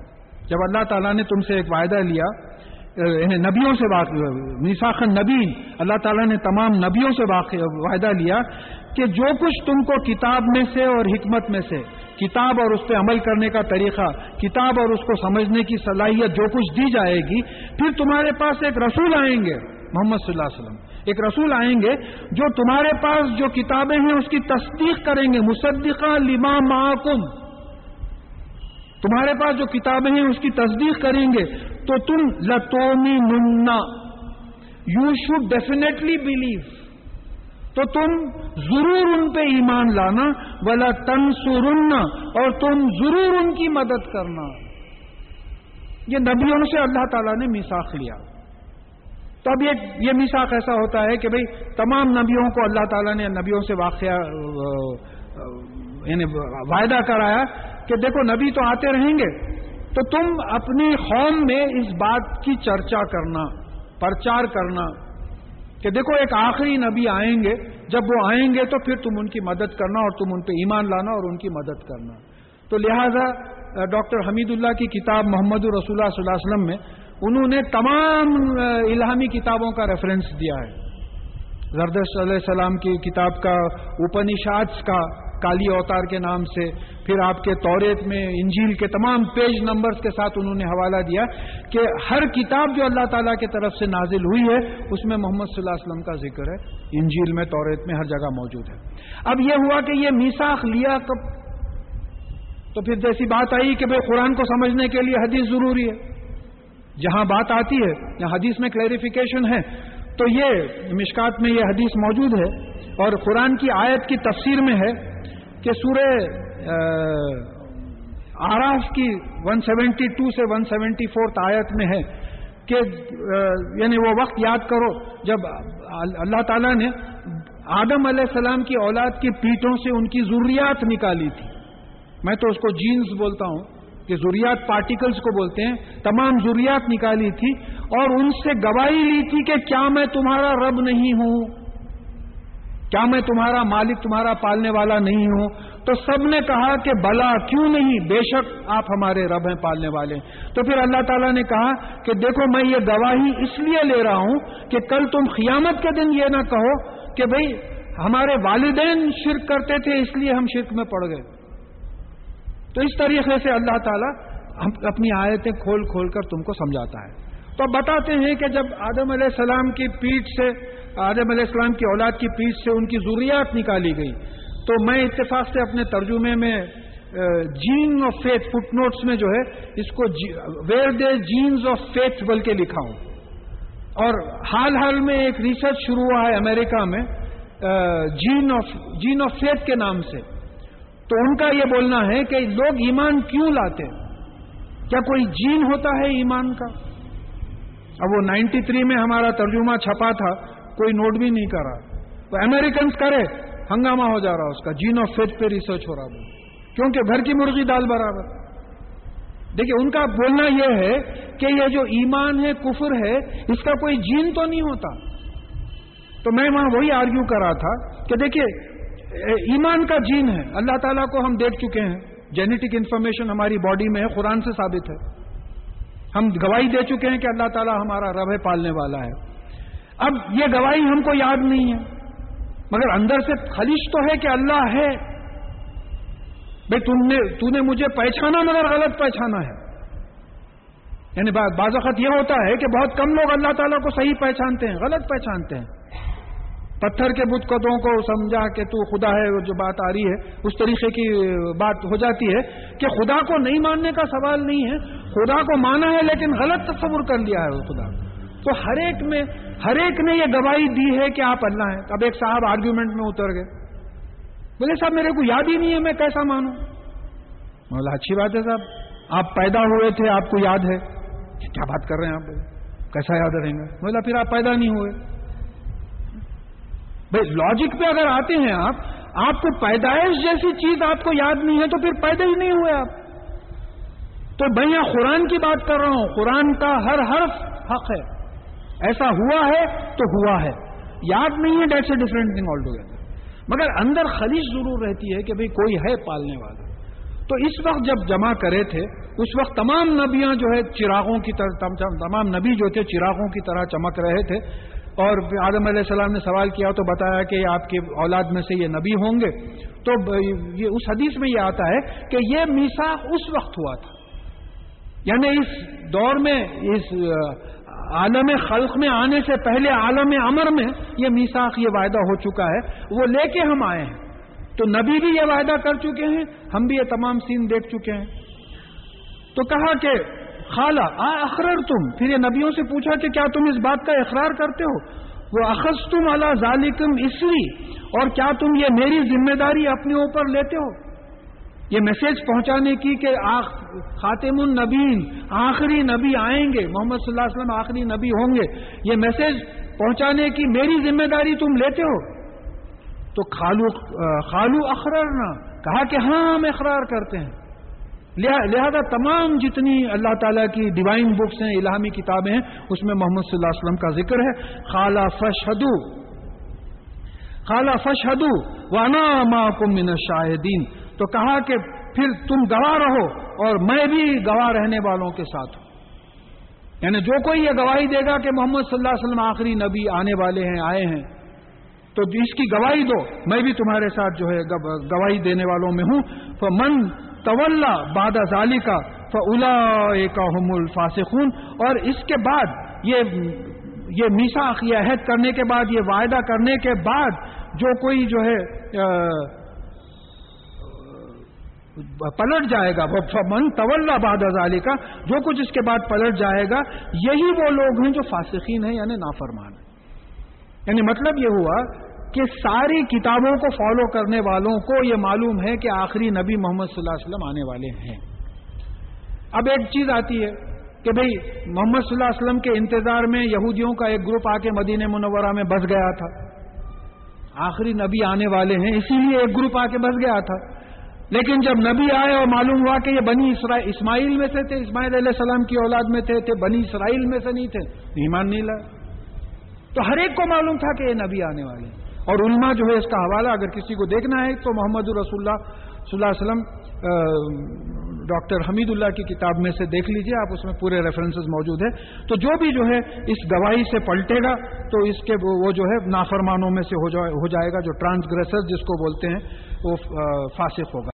جب اللہ تعالیٰ نے تم سے ایک وعدہ لیا نبیوں سے میساخ نبی اللہ تعالیٰ نے تمام نبیوں سے وعدہ لیا کہ جو کچھ تم کو کتاب میں سے اور حکمت میں سے، کتاب اور اس پہ عمل کرنے کا طریقہ، کتاب اور اس کو سمجھنے کی صلاحیت جو کچھ دی جائے گی، پھر تمہارے پاس ایک رسول آئیں گے۔ محمد صلی اللہ علیہ وسلم۔ ایک رسول آئیں گے جو تمہارے پاس جو کتابیں ہیں اس کی تصدیق کریں گے، مصدقہ لما محکم تمہارے پاس جو کتابیں ہیں اس کی تصدیق کریں گے، تو تم لتومی نمنا یو شوڈ ڈیفینیٹلی بلیو تو تم ضرور ان پہ ایمان لانا ولا تن اور تم ضرور ان کی مدد کرنا۔ یہ نبیوں سے اللہ تعالیٰ نے میساخ لیا۔ تو اب یہ یہ میساخ ایسا ہوتا ہے کہ بھئی تمام نبیوں کو اللہ تعالیٰ نے نبیوں سے واقعہ یعنی وعدہ کرایا کہ دیکھو نبی تو آتے رہیں گے، تو تم اپنی قوم میں اس بات کی چرچا کرنا، پرچار کرنا کہ دیکھو ایک آخری نبی آئیں گے، جب وہ آئیں گے تو پھر تم ان کی مدد کرنا اور تم ان پہ ایمان لانا اور ان کی مدد کرنا۔ تو لہذا ڈاکٹر حمید اللہ کی کتاب محمد الرسول اللہ صلی اللہ علیہ وسلم میں انہوں نے تمام الہامی کتابوں کا ریفرنس دیا ہے۔ زردش علیہ السلام کی کتاب کا اپنشاد کا کالی اوتار کے نام سے، پھر آپ کے توریت میں انجیل کے تمام پیج نمبرز کے ساتھ انہوں نے حوالہ دیا کہ ہر کتاب جو اللہ تعالیٰ کی طرف سے نازل ہوئی ہے، اس میں محمد صلی اللہ علیہ وسلم کا ذکر ہے۔ انجیل میں، توریت میں، ہر جگہ موجود ہے۔ اب یہ ہوا کہ یہ میساخ لیا کب؟ تو پھر جیسی بات آئی کہ بھائی قرآن کو سمجھنے کے لیے حدیث ضروری ہے۔ جہاں بات آتی ہے یا حدیث میں کلیریفیکیشن ہے۔ تو یہ مشکات میں یہ حدیث موجود ہے اور قرآن کی آیت کی تفسیر میں ہے کہ سورہ آراف کی 172 سے 174 آیت میں ہے کہ یعنی وہ وقت یاد کرو جب اللہ تعالیٰ نے آدم علیہ السلام کی اولاد کی پیٹوں سے ان کی ضروریات نکالی تھی۔ میں تو اس کو جینز بولتا ہوں۔ کہ ضروریات پارٹیکلز کو بولتے ہیں، تمام ضروریات نکالی تھی اور ان سے گواہی لی تھی کہ کیا میں تمہارا رب نہیں ہوں۔ کیا میں تمہارا مالک، تمہارا پالنے والا نہیں ہوں؟ تو سب نے کہا کہ بلا کیوں نہیں؟ بے شک آپ ہمارے رب ہیں، پالنے والے تو پھر اللہ تعالیٰ نے کہا کہ دیکھو، میں یہ گواہی اس لیے لے رہا ہوں کہ کل تم قیامت کے دن یہ نہ کہو کہ بھئی ہمارے والدین شرک کرتے تھے، اس لیے ہم شرک میں پڑ گئے۔ تو اس طریقے سے اللہ تعالیٰ اپنی آیتیں کھول کھول کر تم کو سمجھاتا ہے۔ تو بتاتے ہیں کہ جب آدم علیہ السلام کی پیٹ سے، آدم علیہ السلام کی اولاد کی پیٹ سے ان کی ضروریات نکالی گئی، تو میں اتفاق سے اپنے ترجمے میں gene of faith footnotes میں جو ہے، اس کو جی، where they genes of faith بل کے لکھا ہوں۔ اور حال حال میں ایک ریسرچ شروع ہوا ہے امریکہ میں gene of gene of faith کے نام سے۔ تو ان کا یہ بولنا ہے کہ لوگ ایمان کیوں لاتے کیا کوئی جین ہوتا ہے ایمان کا؟ اب وہ نائنٹی تھری میں ہمارا ترجمہ چھپا تھا، کوئی نوٹ بھی نہیں کرا۔ تو امریکنس کرے، ہنگامہ ہو جا رہا اس کا۔ جین آف فیتھ پہ ریسرچ ہو رہا وہ کیونکہ گھر کی مرغی دال برابر۔ دیکھیے، ان کا بولنا یہ ہے کہ یہ جو ایمان ہے، کفر ہے، اس کا کوئی جین تو نہیں ہوتا۔ تو میں وہاں وہی آرگیو کر رہا تھا کہ دیکھیے ایمان کا جین ہے۔ اللہ تعالیٰ کو ہم دیکھ چکے ہیں۔ جینیٹک انفارمیشن ہماری باڈی میں ہے، قرآن سے ثابت ہے۔ ہم گواہی دے چکے ہیں کہ اللہ تعالیٰ ہمارا رب ہے پالنے والا ہے۔ اب یہ گواہی ہم کو یاد نہیں ہے۔ مگر اندر سے خلیش تو ہے کہ اللہ ہے۔ بھائی، تم نے، تو نے مجھے پہچانا مگر غلط پہچانا ہے۔ یعنی بعض وقت یہ ہوتا ہے کہ بہت کم لوگ اللہ تعالیٰ کو صحیح پہچانتے ہیں، غلط پہچانتے ہیں۔ پتھر کے بت قدوں کو سمجھا کہ تو خدا ہے جو بات آ رہی ہے، اس طریقے کی بات ہو جاتی ہے کہ خدا کو نہیں ماننے کا سوال نہیں ہے، خدا کو مانا ہے لیکن غلط تصور کر لیا ہے وہ خدا۔ تو ہر ایک میں، ہر ایک نے یہ گواہی دی ہے کہ آپ اللہ ہیں۔ اب ایک صاحب آرگیومنٹ میں اتر گئے۔ بولے، صاحب، میرے کو یاد ہی نہیں ہے میں کیسا مانوں؟ بولا اچھی بات ہے صاحب۔ آپ پیدا ہوئے تھے، آپ کو یاد ہے۔ کیا بات کر رہے ہیں آپ؟ کیسا یاد رہیں گے؟ بولا پھر آپ پیدا نہیں ہوئے۔ بھائی لاجک پہ اگر آتے ہیں آپ آپ کو پیدائش جیسی چیز آپ کو یاد نہیں ہے تو پھر پیدا ہی نہیں ہوئے آپ۔ تو بھیا قرآن کی بات کر رہا ہوں۔ قرآن کا ہر حرف حق ہے۔ ایسا ہوا ہے تو ہوا ہے۔ یاد نہیں ہے that's a different thing all together مگر اندر خلیج ضرور رہتی ہے کہ بھئی کوئی ہے پالنے والا۔ تو اس وقت جب جمع کرے تھے، اس وقت تمام نبیاں جو ہے چراغوں کی طرح تمام نبی جو تھے، چراغوں کی طرح چمک رہے تھے۔ اور آدم علیہ السلام نے سوال کیا تو بتایا کہ آپ کے اولاد میں سے یہ نبی ہوں گے۔ تو یہ اس حدیث میں یہ آتا ہے کہ یہ میسا اس وقت ہوا تھا۔ یعنی اس دور میں، اس عالم خلق میں آنے سے پہلے، عالم امر میں یہ میساخ یہ وعدہ ہو چکا ہے۔ وہ لے کے ہم آئے ہیں۔ تو نبی بھی یہ وعدہ کر چکے ہیں، ہم بھی یہ تمام سین دیکھ چکے ہیں۔ تو کہا کہ خالہ، آ اخرر تم پھر یہ نبیوں سے پوچھا کہ کیا تم اس بات کا اقرار کرتے ہو؟ وہ اخذ تم اللہ ظالکم اسری، اور کیا تم یہ میری ذمہ داری اپنے اوپر لیتے ہو؟ یہ میسج پہنچانے کی کہ خاتم النبین آخری نبی آئیں گے۔ محمد صلی اللہ علیہ وسلم آخری نبی ہوں گے۔ یہ میسج پہنچانے کی میری ذمہ داری تم لیتے ہو؟ تو خالو خالو اخرار نہ کہا کہ ہاں ہم اقرار کرتے ہیں۔ لہذا تمام جتنی اللہ تعالیٰ کی ڈیوائن بکس ہیں، الہامی کتابیں ہیں، اس میں محمد صلی اللہ علیہ وسلم کا ذکر ہے۔ خالہ فشہدو خالہ فشہدو، وانا معکم من الشاہدین۔ تو کہا کہ پھر تم گواہ رہو اور میں بھی گواہ رہنے والوں کے ساتھ ہوں۔ یعنی جو کوئی یہ گواہی دے گا کہ محمد صلی اللہ علیہ وسلم آخری نبی آنے والے ہیں، آئے ہیں، تو اس کی گواہی دو۔ میں بھی تمہارے ساتھ جو ہے، گواہی دینے والوں میں ہوں۔ تو من طول بادہ ظالی کا فلا کا الفاسقون۔ اور اس کے بعد یہ یہ میسا یہ عہد کرنے کے بعد، یہ وعدہ کرنے کے بعد جو کوئی جو ہے پلٹ جائے گا۔ من طول باد ازالی کا جو کچھ اس کے بعد پلٹ جائے گا، یہی وہ لوگ ہیں جو فاسقین ہیں یعنی نافرمان ہیں۔ یعنی مطلب یہ ہوا کہ ساری کتابوں کو فالو کرنے والوں کو یہ معلوم ہے کہ آخری نبی محمد صلی اللہ علیہ وسلم آنے والے ہیں۔ اب ایک چیز آتی ہے کہ بھئی محمد صلی اللہ علیہ وسلم کے انتظار میں یہودیوں کا ایک گروپ آ کے مدینہ منورہ میں بس گیا تھا۔ آخری نبی آنے والے ہیں، اسی لیے ایک گروپ آ کے بس گیا تھا۔ لیکن جب نبی آئے اور معلوم ہوا کہ یہ بنی اسماعیل میں سے تھے، اسماعیل علیہ السلام کی اولاد میں تھے تھے بنی اسرائیل میں سے نہیں تھے، ایمان نہیں لائے۔ تو ہر ایک کو معلوم تھا کہ یہ نبی آنے والے ہیں۔ اور علماء جو ہے اس کا حوالہ اگر کسی کو دیکھنا ہے تو محمد الرسول اللہ صلی اللہ علیہ وسلم ڈاکٹر حمید اللہ کی کتاب میں سے دیکھ لیجیے، آپ اس میں پورے ریفرنسز موجود ہیں۔ تو جو بھی جو ہے اس گواہی سے پلٹے گا تو اس کے وہ جو ہے نافرمانوں میں سے ہو جائے گا، جو ٹرانسگریسر جس کو بولتے ہیں، وہ فاسق ہوگا۔